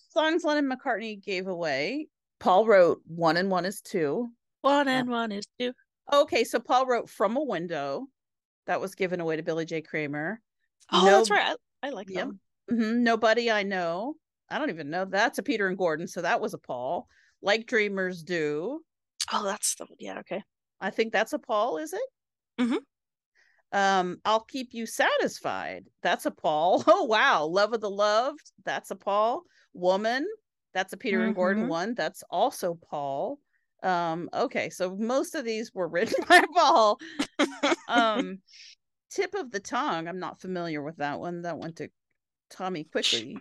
songs Lennon and McCartney gave away. Paul wrote one and one is two. One and one is two. Okay, so Paul wrote From a Window. That was given away to Billy J. Kramer. Oh, No- that's right. I, I like Yep. them. Mhm, Nobody I Know. I don't even know. That's a Peter and Gordon. So that was a Paul. Like Dreamers Do. Oh, that's the yeah. Okay. I think that's a Paul, is it? Mhm. Um, I'll keep you satisfied. That's a Paul. Oh wow, love of the loved. That's a Paul. Woman. That's a Peter and Gordon Mhm. one. That's also Paul. Um, okay, so most of these were written by Paul. Um, tip of the tongue. I'm not familiar with that one. That went to Tommy Quickly.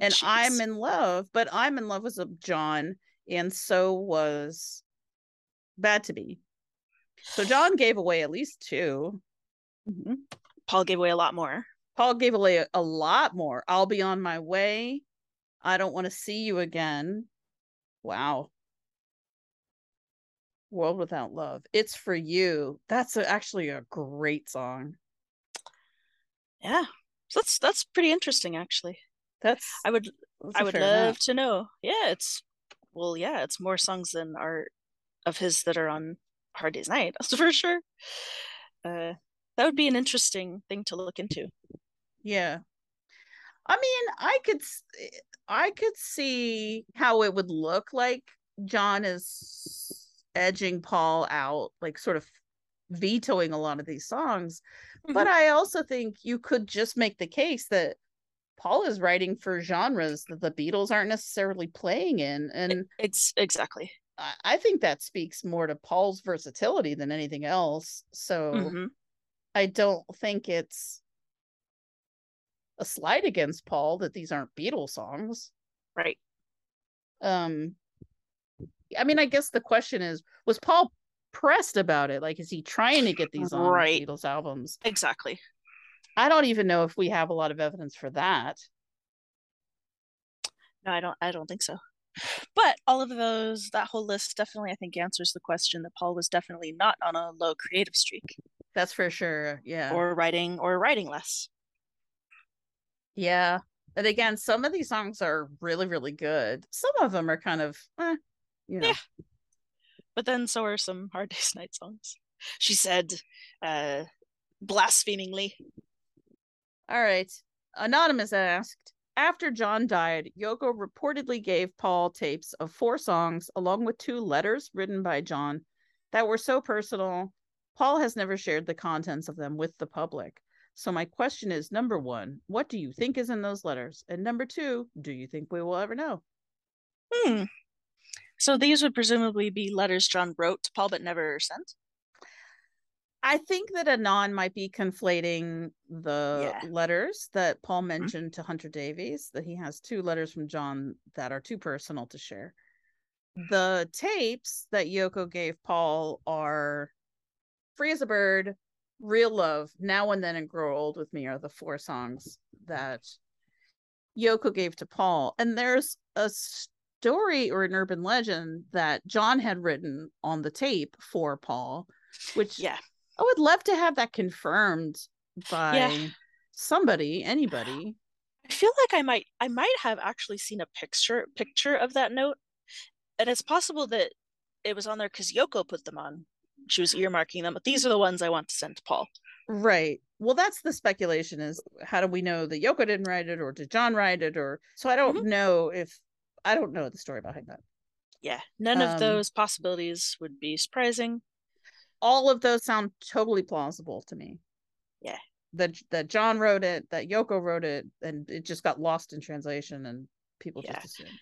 And I'm in love, but I'm in love was a John, and so was Bad to Me. So John gave away at least two. Mhm. Paul gave away a lot more. Paul gave away a, a lot more. I'll be on my way. I don't want to see you again. Wow. World Without Love. It's for you. That's a, actually a great song. Yeah. That's that's pretty interesting actually. That's I would that's I would love to know. Yeah, it's well, yeah, it's more songs than are of his that are on Hard Day's Night, that's for sure. Uh that would be an interesting thing to look into. Yeah. I mean, I could eh, I could see how it would look like John is edging Paul out, like sort of vetoing a lot of these songs. But I also think you could just make the case that Paul is writing for genres that the Beatles aren't necessarily playing in. And It's exactly. I, I think that speaks more to Paul's versatility than anything else. So Mhm. I don't think it's a slight against Paul that these aren't Beatles songs. Right. Um I mean, I guess the question is, was Paul pressed about it? Like, is he trying to get these on Right. Beatles albums? Exactly. I don't even know if we have a lot of evidence for that. No, I don't I don't think so. But all of those, that whole list definitely I think answers the question that Paul was definitely not on a low creative streak That's for sure. Yeah. or writing or writing less. Yeah. And again, some of these songs are really, really good. Some of them are kind of, eh, you know. Yeah. But then so are some Hard Day's Night songs. She said uh blasphemingly. All right. Anonymous asked, after John died, Yoko reportedly gave Paul tapes of four songs along with two letters written by John that were so personal. Paul has never shared the contents of them with the public. So, my question is number one, what do you think is in those letters? And number two, do you think we will ever know? Hmm. So these would presumably be letters John wrote to Paul but never sent. I think that Anon might be conflating the Yeah. letters that Paul mentioned to Hunter Davies, that he has two letters from John that are too personal to share. The tapes that Yoko gave Paul are Free as a Bird, Real Love, Now and Then, and Grow Old with Me are the four songs that Yoko gave to Paul. And there's a story or an urban legend that John had written on the tape for Paul, which Yeah. I would love to have that confirmed by Yeah. somebody, anybody. I feel like I might I might have actually seen a picture picture of that note. And it's possible that it was on there because Yoko put them on. She was earmarking them, but these are the ones I want to send to Paul. Right. Well, that's the speculation is how do we know that Yoko didn't write it or did John write it or so I don't know if I don't know the story behind that. Yeah. None Um, of those possibilities would be surprising. All of those sound totally plausible to me. Yeah. That that John wrote it, that Yoko wrote it, and it just got lost in translation and people Yeah. just assumed.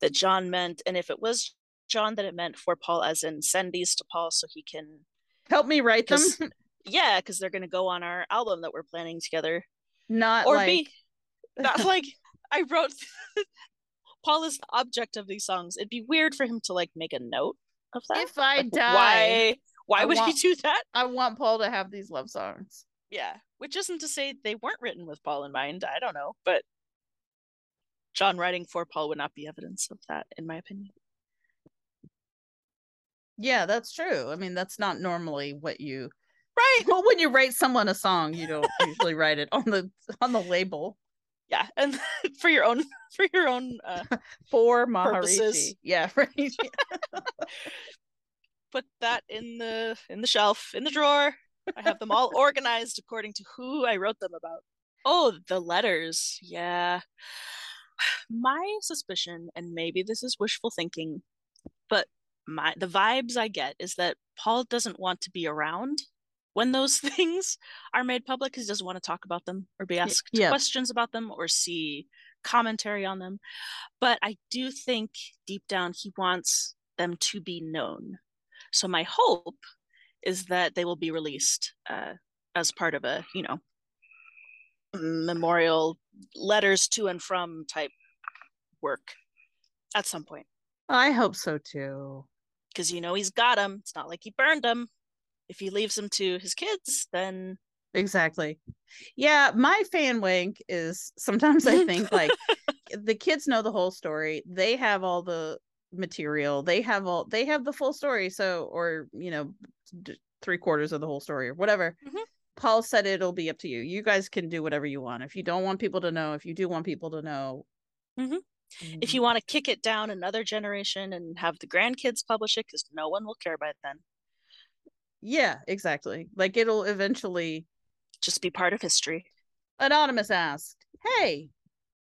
That John meant, and if it was John that it meant for Paul as in send these to Paul so he can Help me write them. yeah, because they're gonna go on our album that we're planning together. Not or like be not like I wrote Paul is the object of these songs. It'd be weird for him to like make a note of that. if I Like, die, why why I would want- he do that? I want Paul to have these love songs. Yeah. Which isn't to say they weren't written with Paul in mind. I don't know. But John writing for Paul would not be evidence of that, in my opinion. Yeah, that's true. I mean, that's not normally what you Right. well when you write someone a song, you don't usually write it on the on the label Yeah. And for your own for your own uh for Maharishi. Purposes. Yeah, right. put that in the in the shelf, in the drawer. I have them all organized according to who I wrote them about. Oh, the letters. Yeah. My suspicion, and maybe this is wishful thinking, but my the vibes I get is that Paul doesn't want to be around when those things are made public because he doesn't want to talk about them or be asked yeah. questions about them or see commentary on them. But I do think deep down he wants them to be known. So my hope is that they will be released uh, as part of a, you know, memorial letters to and from type work at some point. I hope so too. Because you know he's got them. It's not like he burned them. If he leaves them to his kids, then Exactly. Yeah, my fan wank is sometimes I think like the kids know the whole story. They have all the material. They have all they have the full story. So or you know d- three quarters of the whole story or whatever. Mhm. Paul said it'll be up to you. You guys can do whatever you want. If you don't want people to know, if you do want people to know, Mhm. if you want to kick it down another generation and have the grandkids publish it, because no one will care by then, yeah, exactly. Like it'll eventually just be part of history. Anonymous asked, Hey,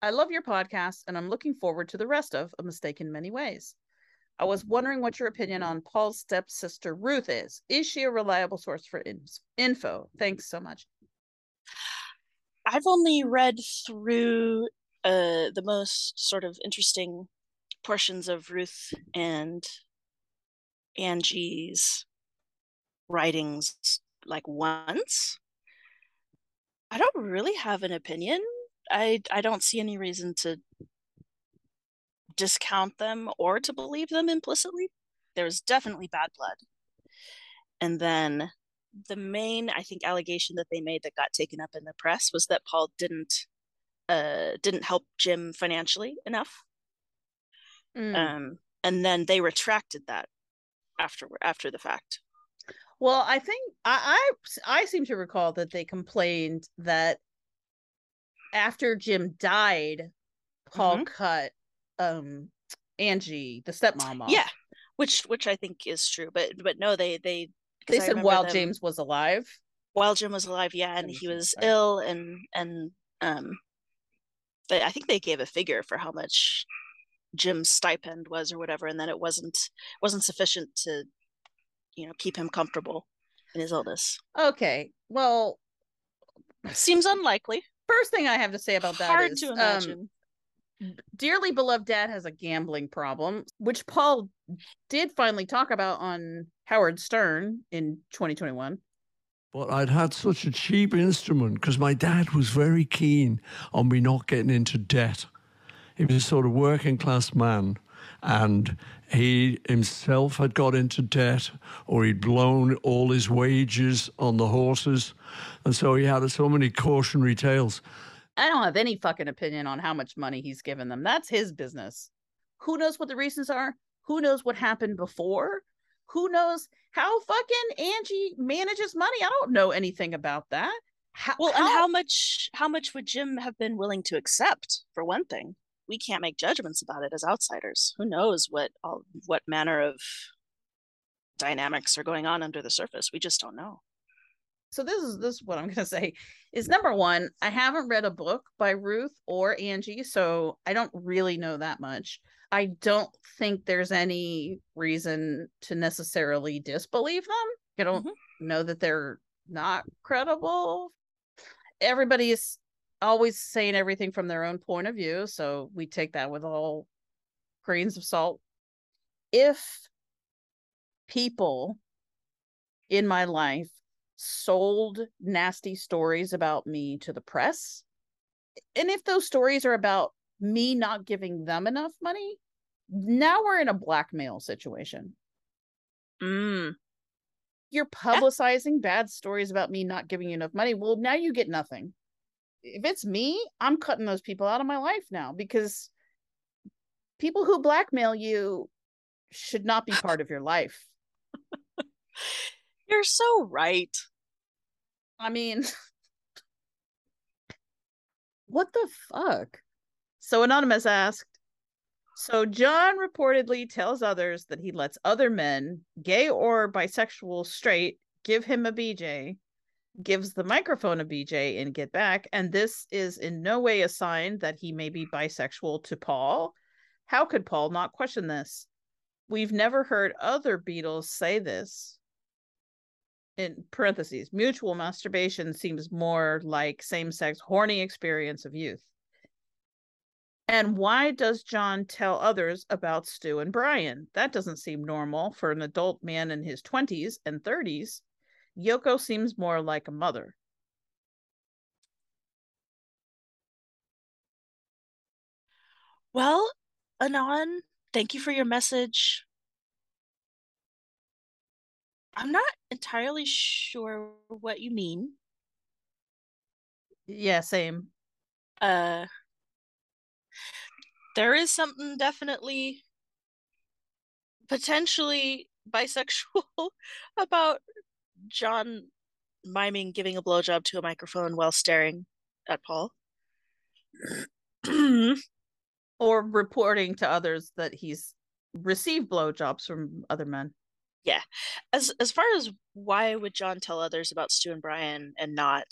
I love your podcast and I'm looking forward to the rest of A Mistake in Many Ways. I was wondering what your opinion on Paul's stepsister Ruth is. Is she a reliable source for in- info? Thanks so much. I've only read through uh, the most sort of interesting portions of Ruth and Angie's writings like once. I don't really have an opinion. I I don't see any reason to discount them or to believe them implicitly. There's definitely bad blood. And then the main I think allegation that they made that got taken up in the press was that Paul didn't uh didn't help Jim financially enough. Mm. Um and then they retracted that after after the fact. well, I think I, I I seem to recall that they complained that after Jim died, Paul Mhm. cut um Angie, the stepmom off. Yeah, which which I think is true, but but no, they they They I said while them- James was alive. while Jim was alive, yeah, and he was was alive. ill and and um they, I think they gave a figure for how much Jim's stipend was or whatever, and then it wasn't wasn't sufficient to, you know, keep him comfortable in his illness. Okay. Well, Seems unlikely. first thing I have to say about that Hard is, to um, dearly beloved dad has a gambling problem, which Paul did finally talk about on Howard Stern in 2021. But I'd had such a cheap instrument because my dad was very keen on me not getting into debt. He was a sort of working class man and he himself had got into debt or he'd blown all his wages on the horses. And so he had so many cautionary tales. I don't have any fucking opinion on how much money he's given them. That's his business. Who knows what the reasons are? Who knows what happened before? Who knows how fucking Angie manages money? I don't know anything about that. How, Well, and how much how much would Jim have been willing to accept for one thing? We can't make judgments about it as outsiders. Who knows what all, what manner of dynamics are going on under the surface? We just don't know. so this is this is what I'm gonna say is number one, I haven't read a book by Ruth or Angie, so I don't really know that much. I don't think there's any reason to necessarily disbelieve them. I don't mm-hmm. know that they're not credible. Everybody is always saying everything from their own point of view, so we take that with all grains of salt. If people in my life sold nasty stories about me to the press. And if those stories are about me not giving them enough money, now we're in a blackmail situation. Mm. You're publicizing bad stories about me not giving you enough money. Well, now you get nothing. If it's me, I'm cutting those people out of my life now because people who blackmail you should not be part of your life. You're so right. I mean, what the fuck? So Anonymous asked, so John reportedly tells others that he lets other men, gay or bisexual, straight, give him a BJ, gives the microphone a BJ and get back, and this is in no way a sign that he may be bisexual to Paul. How could Paul not question this? We've never heard other Beatles say this in parentheses, mutual masturbation seems more like same sex horny experience of youth. And why does John tell others about Stu and Brian? That doesn't seem normal for an adult man in his 20s and 30s. Yoko seems more like a mother. Well, Anon, thank you for your message. I'm not entirely sure what you mean. Yeah, same. Uh there is something definitely potentially bisexual about John miming giving a blowjob to a microphone while staring at Paul. Or reporting to others that he's received blowjobs from other men. yeah. As as far as why would John tell others about Stu and Brian and not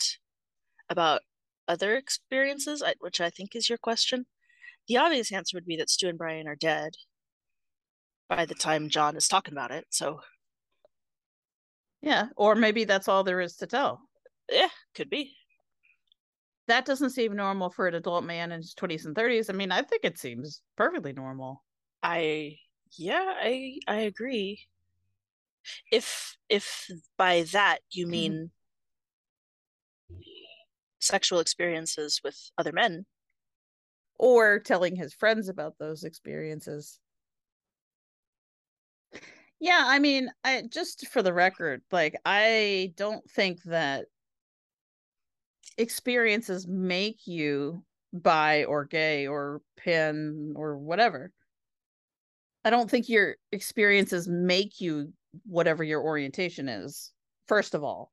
about other experiences, I- which I think is your question? The obvious answer would be that Stu and Brian are dead by the time John is talking about it. So Yeah, or maybe that's all there is to tell. yeah, could be. That doesn't seem normal for an adult man in his 20s and 30s. I mean, I think it seems perfectly normal. I yeah, I I agree. If if by that you mm-hmm. mean sexual experiences with other men, or telling his friends about those experiences. Yeah, I mean, I just for the record, like I don't think that experiences make you bi or gay or pan or whatever. I don't think your experiences make you whatever your orientation is. First of all,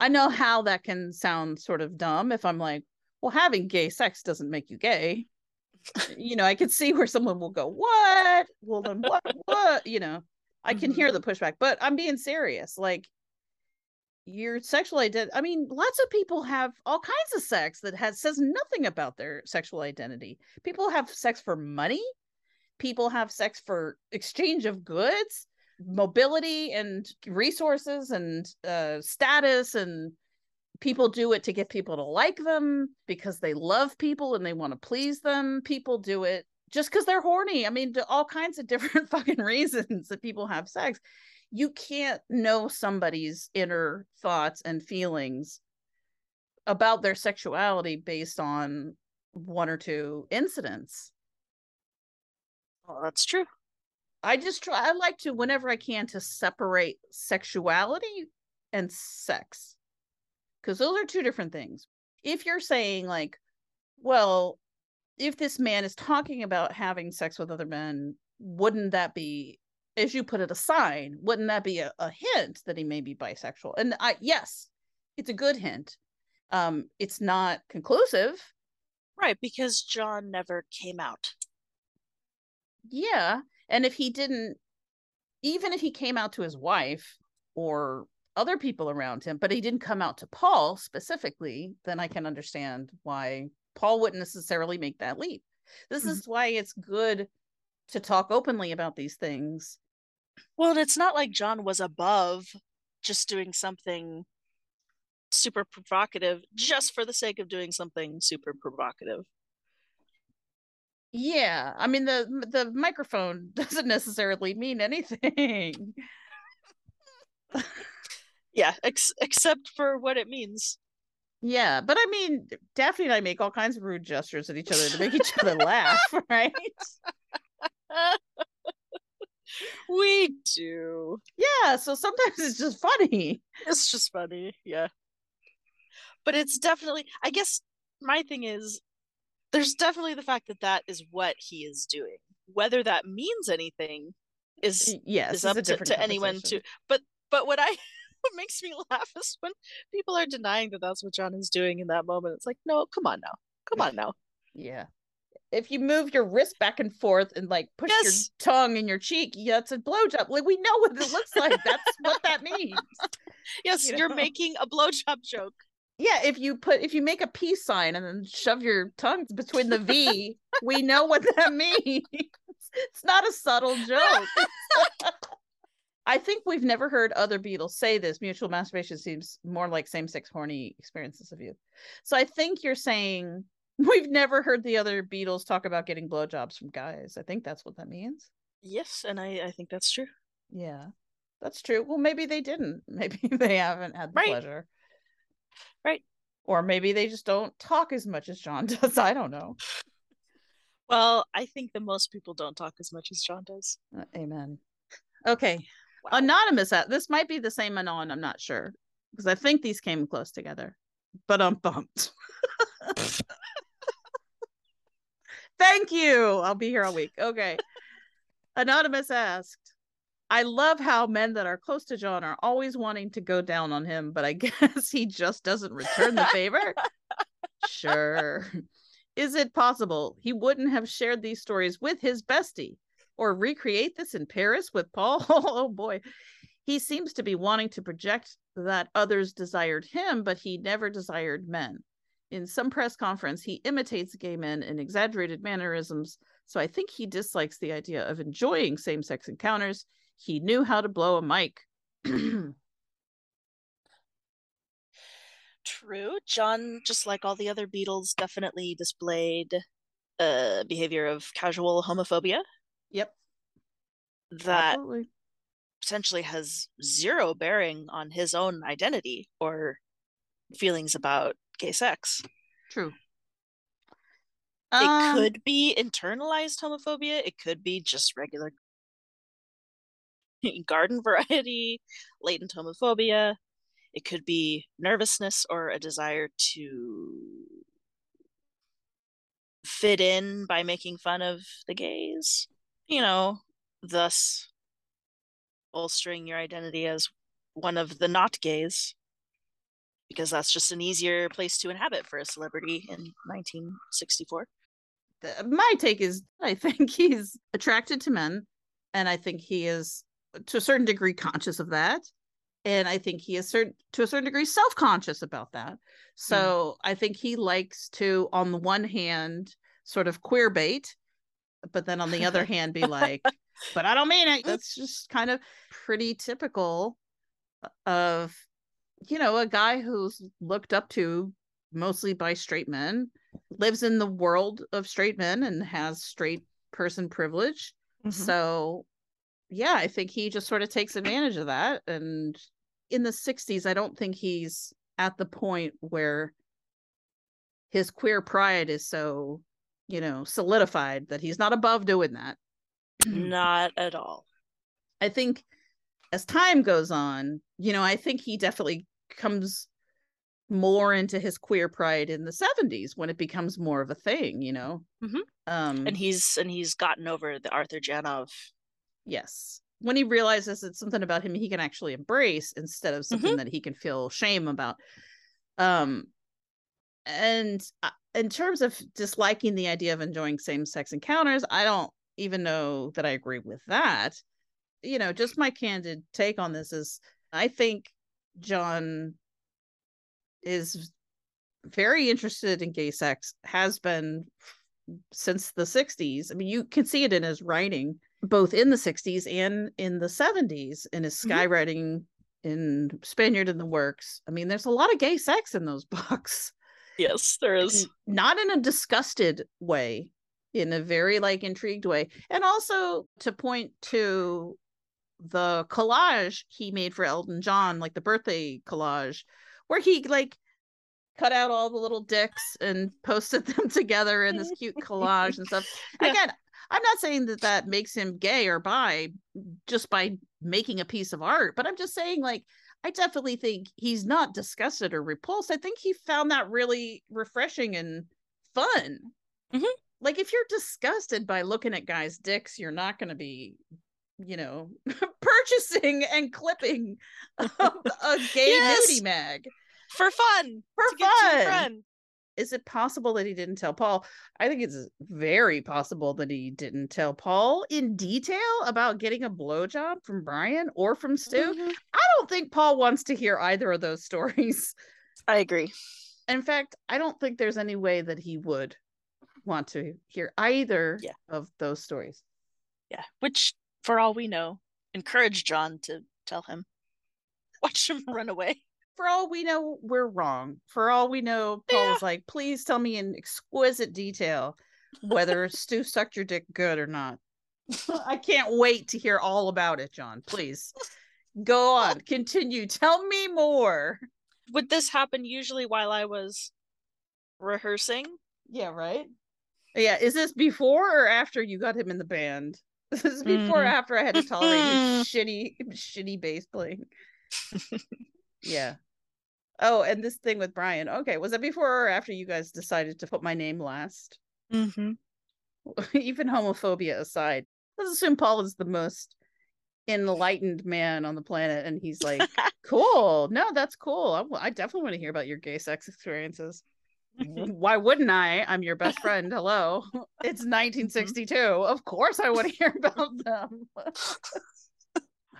I know how that can sound sort of dumb if I'm like, well, having gay sex doesn't make you gay. you know, I could see where someone will go, what? Well, then what? what? You know, I can hear the pushback, but I'm being serious. Like, your sexual identity i mean lots of people have all kinds of sex that has says nothing about their sexual identity people have sex for money people have sex for exchange of goods mobility and resources and uh, status and people do it to get people to like them because they love people and they want to please them people do it just because they're horny i mean all kinds of different fucking reasons that people have sex you can't know somebody's inner thoughts and feelings about their sexuality based on one or two incidents. Well, that's true. I just try, I like to, whenever I can, to separate sexuality and sex because those are two different things. If you're saying, like, well, if this man is talking about having sex with other men, wouldn't that be as you put it, a sign, wouldn't that be a, a hint that he may be bisexual? And I yes, it's a good hint. Um, it's not conclusive. Right, because John never came out. Yeah. And if he didn't, even if he came out to his wife or other people around him, but he didn't come out to Paul specifically, then I can understand why Paul wouldn't necessarily make that leap. This mm-hmm. is why it's good to talk openly about these things well, it's not like John was above just doing something super provocative just for the sake of doing something super provocative. Yeah, I mean the the microphone doesn't necessarily mean anything. yeah, ex- except for what it means. Yeah, but I mean, Daphne and I make all kinds of rude gestures at each other to make each other laugh, right? we do. Yeah, so sometimes it's just funny. It's just funny, yeah. But it's definitely, I guess my thing is, there's definitely the fact that that is what he is doing. Whether that means anything is yes is up to, to anyone to. But but what I what makes me laugh is when people are denying that that's what John is doing in that moment. It's like, no, come on now, come on now. Yeah, if you move your wrist back and forth and like push yes. your tongue in your cheek, yeah, it's a blowjob. Like we know what it looks like. That's what that means. Yes, you are making a blowjob joke. Yeah, if you put if you make a peace sign and then shove your tongues between the V, we know what that means. It's not a subtle joke. I think we've never heard other Beatles say this. Mutual masturbation seems more like same-sex horny experiences of youth. So I think you're saying We've never heard the other Beatles talk about getting blowjobs from guys. I think that's what that means. Yes, and I, I think that's true. Yeah, that's true. Well, maybe they didn't. Maybe they haven't had the right. pleasure. Right. Or maybe they just don't talk as much as John does. I don't know. Well, I think that most people don't talk as much as John does. Uh, amen. Okay. Wow. Anonymous, uh, this might be the same anon. I'm not sure because I think these came close together, but I'm bumped. Thank you. I'll be here all week. Okay. Anonymous asked, I love how men that are close to John are always wanting to go down on him, but I guess he just doesn't return the favor. sure. Is it possible he wouldn't have shared these stories with his bestie or recreate this in Paris with Paul? oh boy. He seems to be wanting to project that others desired him, but he never desired men in some press conference, he imitates gay men in exaggerated mannerisms. So I think he dislikes the idea of enjoying same sex encounters. He knew how to blow a mic. True. John, just like all the other Beatles, definitely displayed a behavior of casual homophobia. Yep. That Absolutely. potentially has zero bearing on his own identity or feelings about gay sex. True. It um, could be internalized homophobia. It could be just regular garden variety, latent homophobia. It could be nervousness or a desire to fit in by making fun of the gays. You know, thus bolstering your identity as one of the not gays because that's just an easier place to inhabit for a celebrity in 1964. My take is I think he's attracted to men, and I think he is to a certain degree conscious of that. and I think he is certain to a certain degree self-conscious about that. Hmm. So I think he likes to, on the one hand, sort of queer bait, but then on the other hand, be like, but I don't mean it. That's just kind of pretty typical of, you know, a guy who's looked up to mostly by straight men, lives in the world of straight men and has straight person privilege. Mhm. So, yeah, I think he just sort of takes advantage of that. And in the 60s, I don't think he's at the point where his queer pride is so, you know, solidified that he's not above doing that. Not at all. I think as time goes on, you know, I think he definitely comes more into his queer pride in the 70s when it becomes more of a thing, you know. Mhm. Um And he's and he's gotten over the Arthur Janov. yes. When he realizes it's something about him he can actually embrace instead of something that he can feel shame about. Um and uh, in terms of disliking the idea of enjoying same-sex encounters, I don't even know that I agree with that. You know, just my candid take on this is I think John is very interested in gay sex, has been since the 60s. I mean, you can see it in his writing, both in the 60s and in the 70s, in his Mhm. skywriting in Spaniard in the Works. I mean, there's a lot of gay sex in those books Yes, there is. not in a disgusted way in a very like intrigued way and also to point to the collage he made for elton john like the birthday collage where he like cut out all the little dicks and posted them together in this cute collage and stuff Yeah. again i'm not saying that that makes him gay or bi just by making a piece of art but i'm just saying like I definitely think he's not disgusted or repulsed. I think he found that really refreshing and fun. Mhm. Like if you're disgusted by looking at guys' dicks, you're not going to be, you know, purchasing and clipping a, a gay Yes. nudie mag. For fun. For fun. Is it possible that he didn't tell Paul? I think it's very possible that he didn't tell Paul in detail about getting a blowjob from Brian or from Stu. Mhm. I don't think Paul wants to hear either of those stories. I agree. In fact, I don't think there's any way that he would want to hear either Yeah. of those stories. Yeah. Which, for all we know, encouraged John to tell him. Watch him run away. For all we know, we're wrong. For all we know, Paul's like, please tell me in exquisite detail whether Stu sucked your dick good or not. I can't wait to hear all about it, John. Please go on, continue. Tell me more. Would this happen usually while I was rehearsing? Yeah, right. Yeah, is this before or after you got him in the band? This is before or Mhm. after I had to tolerate his shitty, shitty bass playing. yeah. Oh, and this thing with Brian. Okay, was it before or after you guys decided to put my name last? Mm-hmm. Even homophobia aside, let's assume Paul is the most enlightened man on the planet, and he's like, "Cool, no, that's cool. I definitely want to hear about your gay sex experiences." Why wouldn't I? I'm your best friend. Hello. It's 1962. Of course I want to hear about them.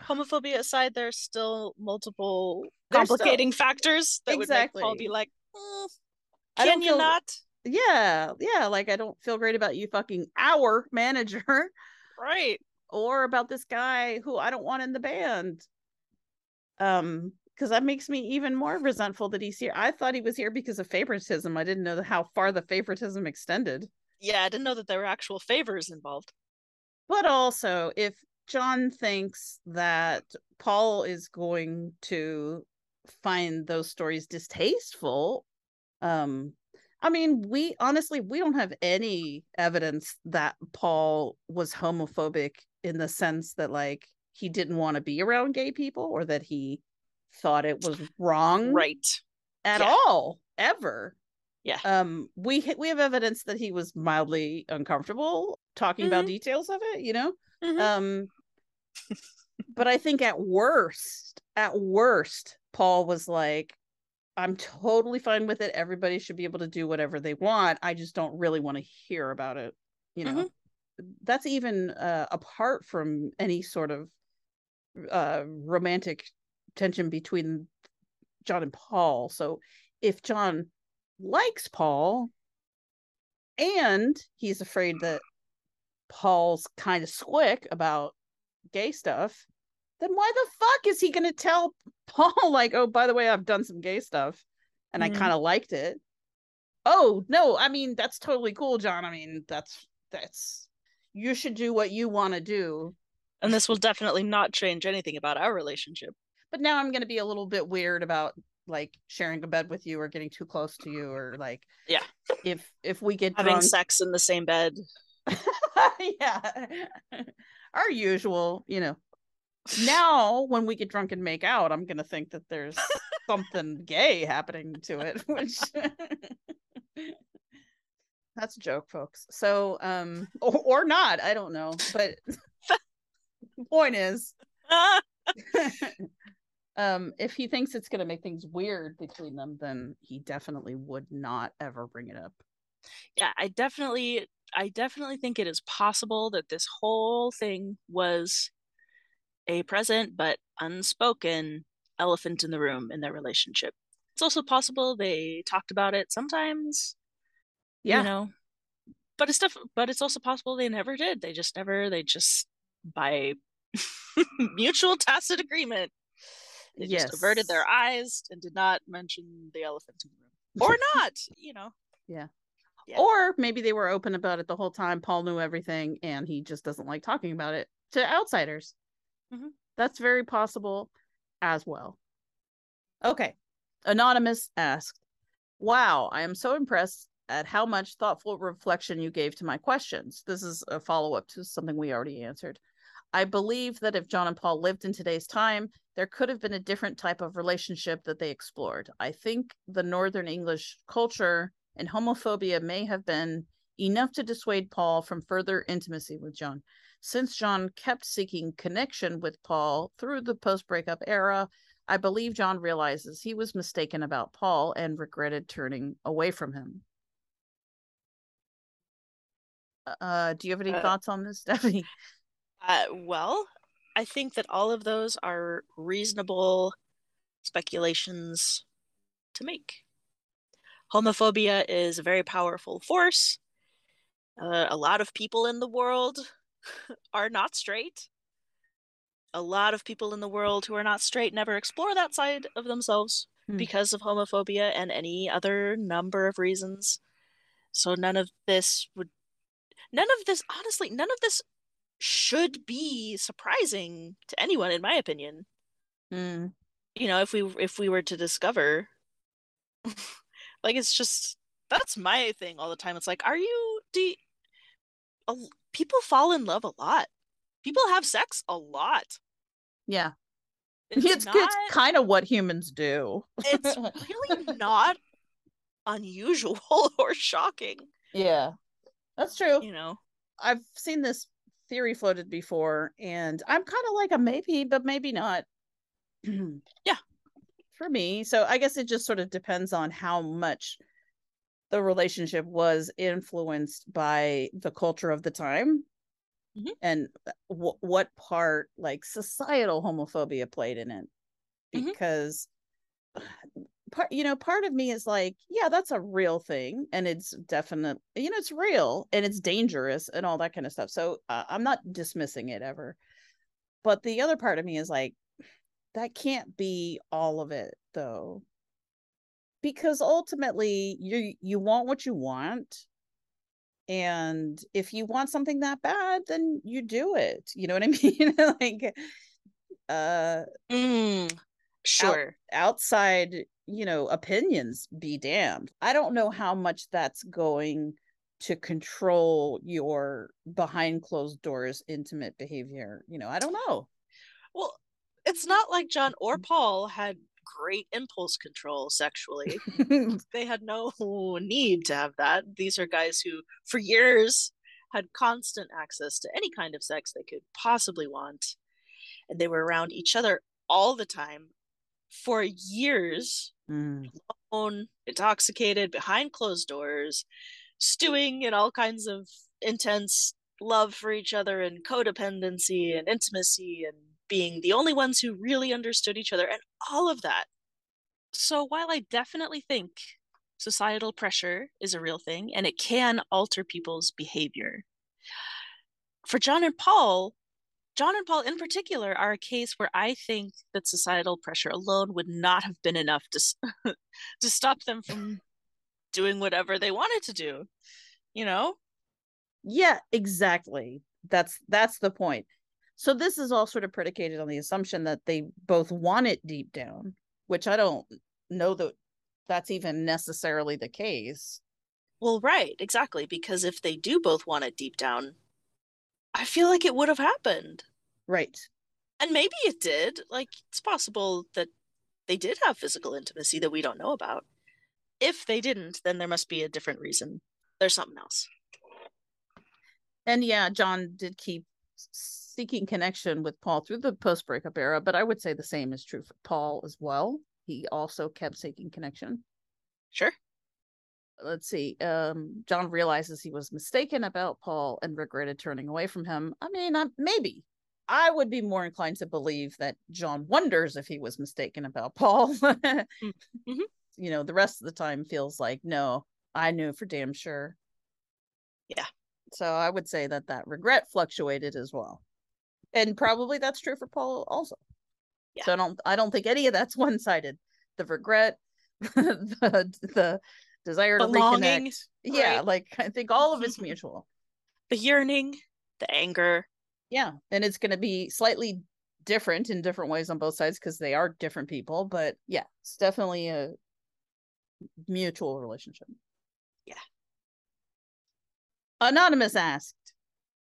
Homophobia aside, there's still multiple There's still- complicating factors that would make Paul Exactly. be like, "Mm, I don't can you feel- not? Yeah, yeah, like I don't feel great about you fucking our manager Right. or about this guy who I don't want in the band. Um, because that makes me even more resentful that he's here. I thought he was here because of favoritism. I didn't know how far the favoritism extended. Yeah, I didn't know that there were actual favors involved. But also, if John thinks that Paul is going to find those stories distasteful, um, I mean, we honestly we don't have any evidence that Paul was homophobic in the sense that like he didn't want to be around gay people or that he thought it was wrong Right. at Yeah. all ever. Yeah. Um we we have evidence that he was mildly uncomfortable talking about details of it, you know? Mhm. Um but I think at worst, at worst, Paul was like I'm totally fine with it. Everybody should be able to do whatever they want. I just don't really want to hear about it, you know. That's even uh, apart from any sort of uh romantic tension between John and Paul. So if John likes Paul and he's afraid that Paul's kind of slick about gay stuff, then why the fuck is he going to tell Paul, like, oh, by the way, I've done some gay stuff and Mhm. I kind of liked it? Oh, no, I mean, that's totally cool, John. I mean, that's, that's, you should do what you want to do. And this will definitely not change anything about our relationship. But now I'm going to be a little bit weird about like sharing a bed with you or getting too close to you or like, Yeah. if, if we get Having drunk, sex in the same bed. yeah, our usual, you know. Now, when we get drunk and make out, I'm gonna think that there's something gay happening to it, which that's a joke, folks. So, um, or, or not, I don't know, but point is, um, if he thinks it's gonna make things weird between them, then he definitely would not ever bring it up. Yeah, I definitely I definitely think it is possible that this whole thing was a present but unspoken elephant in the room in their relationship. It's also possible they talked about it sometimes, Yeah. you know. But it's def- but it's also possible they never did. They just never they just by mutual tacit agreement they just averted their eyes and did not mention the elephant in the room. Or not, you know. Yeah. Or maybe they were open about it the whole time. Paul knew everything and he just doesn't like talking about it to outsiders. Mhm. That's very possible as well. Okay. Anonymous asked, Wow, I am so impressed at how much thoughtful reflection you gave to my questions. This is a follow up to something we already answered. I believe that if John and Paul lived in today's time, there could have been a different type of relationship that they explored. I think the Northern English culture and homophobia may have been enough to dissuade Paul from further intimacy with John. Since John kept seeking connection with Paul through the post breakup era, I believe John realizes he was mistaken about Paul and regretted turning away from him. Uh, do you have any Uh, thoughts on this, Stephanie? Uh, well, I think that all of those are reasonable speculations to make. Homophobia is a very powerful force. Uh, a lot of people in the world are not straight. A lot of people in the world who are not straight never explore that side of themselves Hmm. because of homophobia and any other number of reasons. So none of this would, none of this, honestly, none of this should be surprising to anyone, in my opinion. Mm, You know, if we if we were to discover, like it's just that's my thing all the time. It's like, are you do you, people fall in love a lot. People have sex a lot. yeah, It's, it's, not, it's kind of what humans do. it's really not unusual or shocking. yeah, that's true. You know, I've seen this theory floated before, and I'm kind of like a maybe, but maybe not. Yeah. For me. So I guess it just sort of depends on how much the relationship was influenced by the culture of the time Mhm. and w- what part like societal homophobia played in it. Mhm. Because part you know part of me is like yeah that's a real thing and it's definite you know it's real and it's dangerous and all that kind of stuff so uh, i'm not dismissing it ever but the other part of me is like that can't be all of it though. Because ultimately you you want what you want and if you want something that bad then you do it you know what i mean? Like uh Mm, sure. outside you know opinions be damned. I don't know how much that's going to control your behind closed doors intimate behavior you know i don't know. Well, it's not like John or Paul had great impulse control sexually. they had no need to have that. These are guys who, for years, had constant access to any kind of sex they could possibly want. And they were around each other all the time for years, Mm. alone, intoxicated, behind closed doors, stewing in all kinds of intense love for each other and codependency and intimacy and being the only ones who really understood each other and all of that. So while I definitely think societal pressure is a real thing and it can alter people's behavior, for John and Paul, John and Paul in particular are a case where I think that societal pressure alone would not have been enough to to stop them from doing whatever they wanted to do. You know? Yeah, exactly. That's that's the point. So this is all sort of predicated on the assumption that they both want it deep down, which I don't know that that's even necessarily the case. Well, right, exactly, because if they do both want it deep down, I feel like it would have happened. Right. And maybe it did. Like, it's possible that they did have physical intimacy that we don't know about. If they didn't, then there must be a different reason. There's something else. And yeah, John did keep seeking connection with Paul through the post breakup era, but I would say the same is true for Paul as well. He also kept seeking connection. Sure. Let's see um john realizes he was mistaken about paul and regretted turning away from him. I mean uh, maybe. I would be more inclined to believe that john wonders if he was mistaken about paul. Mm-hmm. you know the rest of the time feels like no i knew for damn sure. Yeah. So i would say that that regret fluctuated as well and probably that's true for paul also yeah. so i don't i don't think any of that's one-sided the regret the the desire Belonging, to reconnect. Right? Yeah, like I think all of it's mm-hmm. mutual. The yearning, the anger. Yeah, and it's going to be slightly different in different ways on both sides because they are different people, but yeah, it's definitely a mutual relationship. Yeah. Anonymous asked,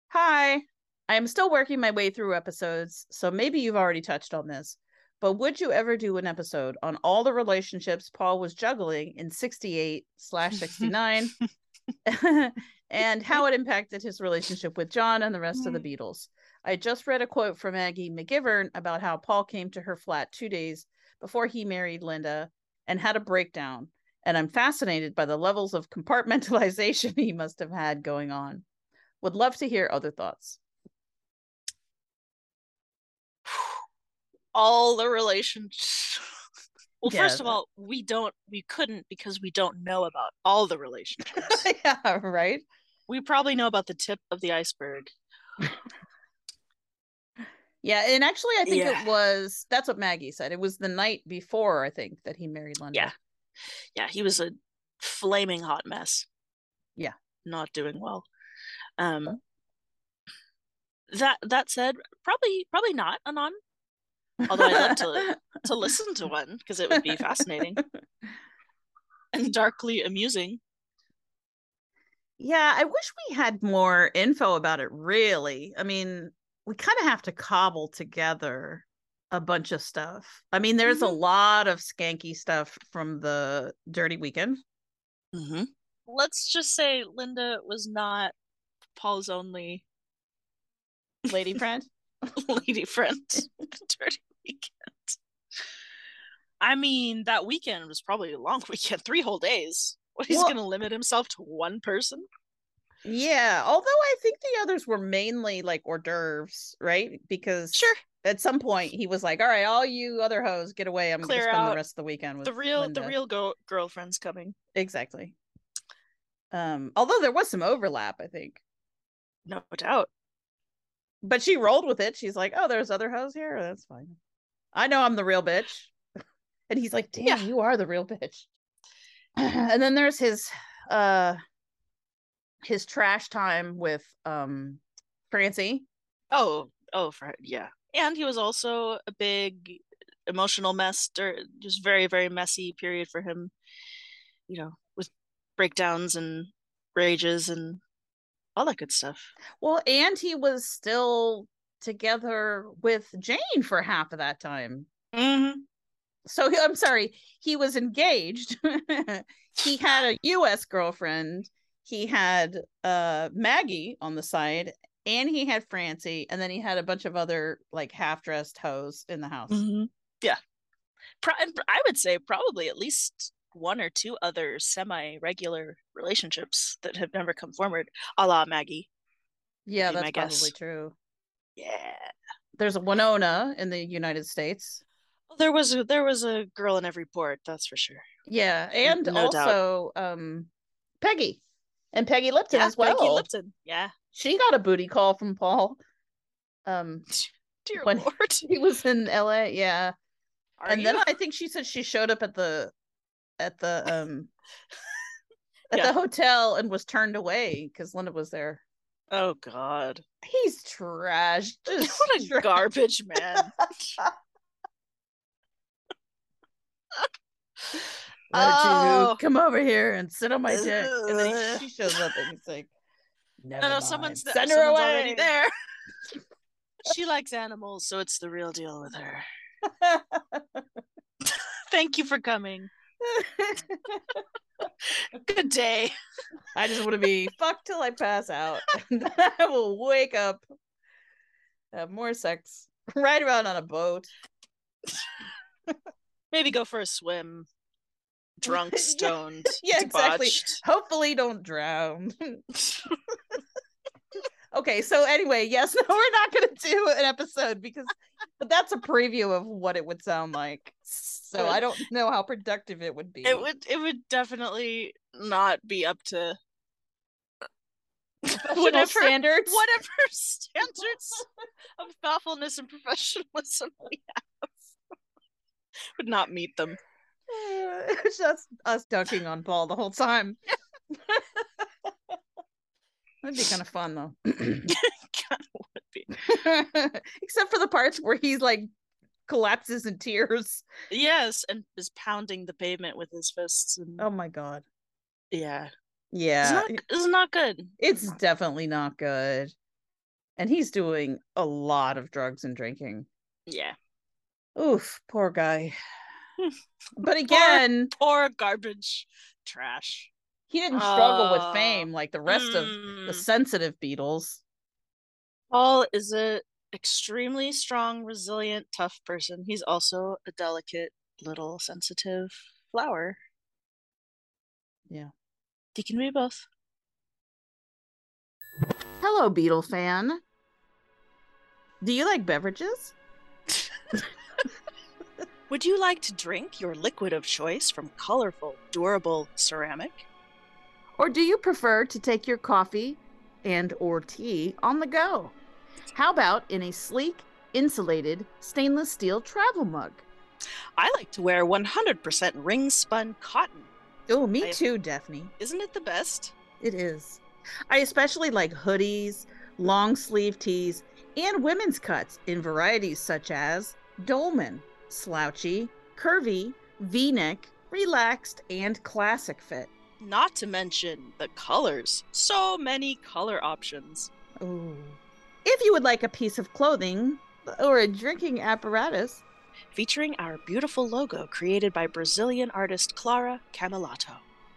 "Hi, I am still working my way through episodes, so maybe you've already touched on this, but would you ever do an episode on all the relationships Paul was juggling in 68 slash 69 and how it impacted his relationship with John and the rest of the mm. Beatles? I just read a quote from Maggie McGivern about how Paul came to her flat two days before he married Linda and had a breakdown. And I'm fascinated by the levels of compartmentalization he must have had going on. Would love to hear other thoughts. All the relationships. well, yeah. first of all, we don't, we couldn't because we don't know about all the relationships. yeah, right. We probably know about the tip of the iceberg. yeah, and actually, I think yeah. it was that's what Maggie said. It was the night before, I think, that he married Linda. Yeah, yeah, he was a flaming hot mess. Yeah, not doing well. Um, that that said, probably probably not Anon. Although I'd love to to listen to one because it would be fascinating and darkly amusing. Yeah, I wish we had more info about it really. I mean, we kind of have to cobble together a bunch of stuff. I mean, there's mm-hmm. a lot of skanky stuff from the Dirty Weekend. Mm-hmm. Let's just say Linda was not Paul's only lady friend. lady friend dirty weekend. I mean, that weekend was probably a long weekend, three whole days. What he's well, to limit himself to one person? Yeah, although I think the others were mainly like hors d'oeuvres, right? Because sure, at some point he was like, "All right, all you other hoes, get away. I'm going to spend the rest of the weekend with the real Linda. the real go- girlfriends coming." Exactly. Um, although there was some overlap, I think. No doubt but she rolled with it. She's like, "Oh, there's other hoes here. That's fine. I know I'm the real bitch." and he's like, "Damn, yeah. you are the real bitch." and then there's his uh his trash time with um Francie. Oh, oh, for yeah. And he was also a big emotional mess, or just very, very messy period for him. You know, with breakdowns and rages and all that good stuff. Well, and he was still together with Jane for half of that time. Mm-hmm. So I'm sorry, he was engaged. he had a U.S. girlfriend. He had uh, Maggie on the side, and he had Francie, and then he had a bunch of other like half-dressed hoes in the house. Mm-hmm. Yeah, Pro- I would say probably at least one or two other semi-regular relationships that have never come forward, a la Maggie. Yeah, that's probably true. Yeah. There's a Winona in the United States. There was a, there was a girl in every port, that's for sure. Yeah, and no doubt. also um Peggy and Peggy Lipton Yeah, as well. Peggy Lipton. Yeah. She got a booty call from Paul. Um, Dear When- Lord. he was in L.A. Yeah, Are and you? then I think she said she showed up at the at the um at Yeah. the hotel and was turned away because Linda was there. Oh God. He's trash. Just what a trash. garbage man. Oh. you come over here and sit on my dick? And then he, she shows up and he's like, Never No, no, mind. someone's, th- Send her someone's away. already there. she likes animals, so it's the real deal with her. Thank you for coming. Good day. I just want to be fucked till I pass out. Then I will wake up, have more sex, ride around on a boat. Maybe go for a swim. Drunk, stoned, Yeah, exactly. Hopefully, don't drown. Okay, so anyway, yes, no, we're not going to do an episode because, but that's a preview of what it would sound like. So I don't know how productive it would be. It would it would definitely not be up to whatever standards. whatever standards of thoughtfulness and professionalism we have would not meet them. it's just us dunking on Paul the whole time. That'd be kind of fun though. God, would be. Except for the parts where he's like collapses in tears. Yes, and is pounding the pavement with his fists and Oh my god. yeah. Yeah. It's not it's not good. It's definitely not good. And he's doing a lot of drugs and drinking. Yeah. Oof, poor guy. but again, Poor garbage trash. He didn't struggle Uh, with fame like the rest of Mm. the sensitive Beatles. Paul is a extremely strong, resilient, tough person. He's also a delicate, little, sensitive flower. Yeah. He can be both. Hello, Beatle fan. Do you like beverages? Would you like to drink your liquid of choice from colorful, durable ceramic? Or do you prefer to take your coffee and or tea on the go? How about in a sleek, insulated stainless steel travel mug? I like to wear 100% ring spun cotton. Oh, me I- too, Daphne. Isn't it the best? It is. I especially like hoodies, long sleeve tees, and women's cuts in varieties such as dolman, slouchy, curvy, v-neck, relaxed, and classic fit. Not to mention the colors. So many color options. Ooh. If you would like a piece of clothing or a drinking apparatus, Featuring our beautiful logo created by Brazilian artist Clara Camilato.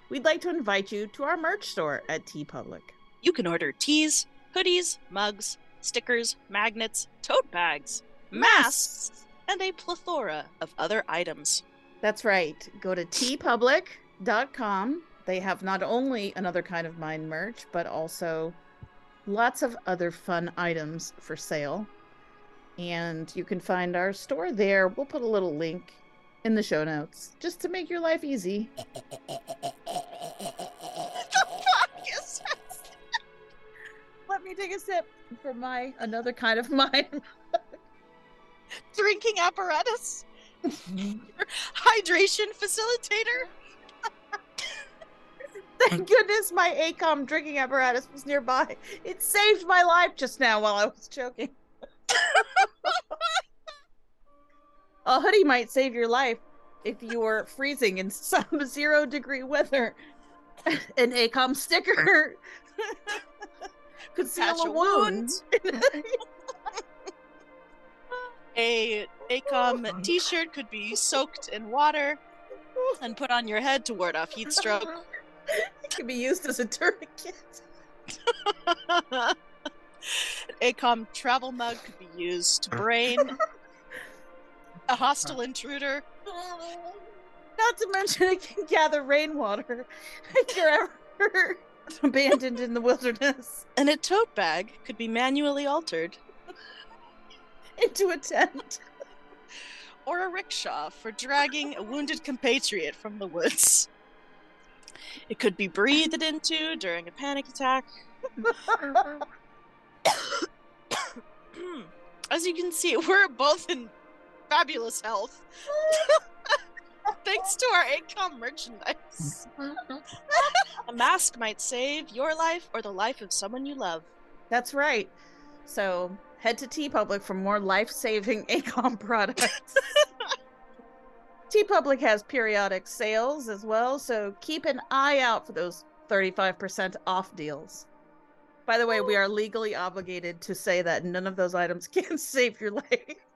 we'd like to invite you to our merch store at TeePublic. You can order teas, hoodies, mugs, stickers, magnets, tote bags, masks, and a plethora of other items. That's right. Go to teepublic.com. They have not only another kind of mind merch, but also lots of other fun items for sale. And you can find our store there. We'll put a little link in the show notes just to make your life easy. Let me take a sip for my another kind of mind. Drinking apparatus? Hydration facilitator? Thank goodness my ACOM drinking apparatus was nearby. It saved my life just now while I was choking. A hoodie might save your life if you were freezing in some zero degree weather. An ACOM sticker could seal a a wound. A ACOM t shirt could be soaked in water and put on your head to ward off heat stroke. It can be used as a tourniquet. An ACOM travel mug could be used to brain a uh. hostile intruder. Not to mention it can gather rainwater if you're ever abandoned in the wilderness. And a tote bag could be manually altered. into a tent. or a rickshaw for dragging a wounded compatriot from the woods. It could be breathed into during a panic attack. As you can see, we're both in fabulous health. Thanks to our ACOM merchandise. a mask might save your life or the life of someone you love. That's right. So head to TeePublic for more life saving ACOM products. TeePublic has periodic sales as well, so keep an eye out for those 35% off deals. By the way, we oh. are legally obligated to say that none of those items can save your life.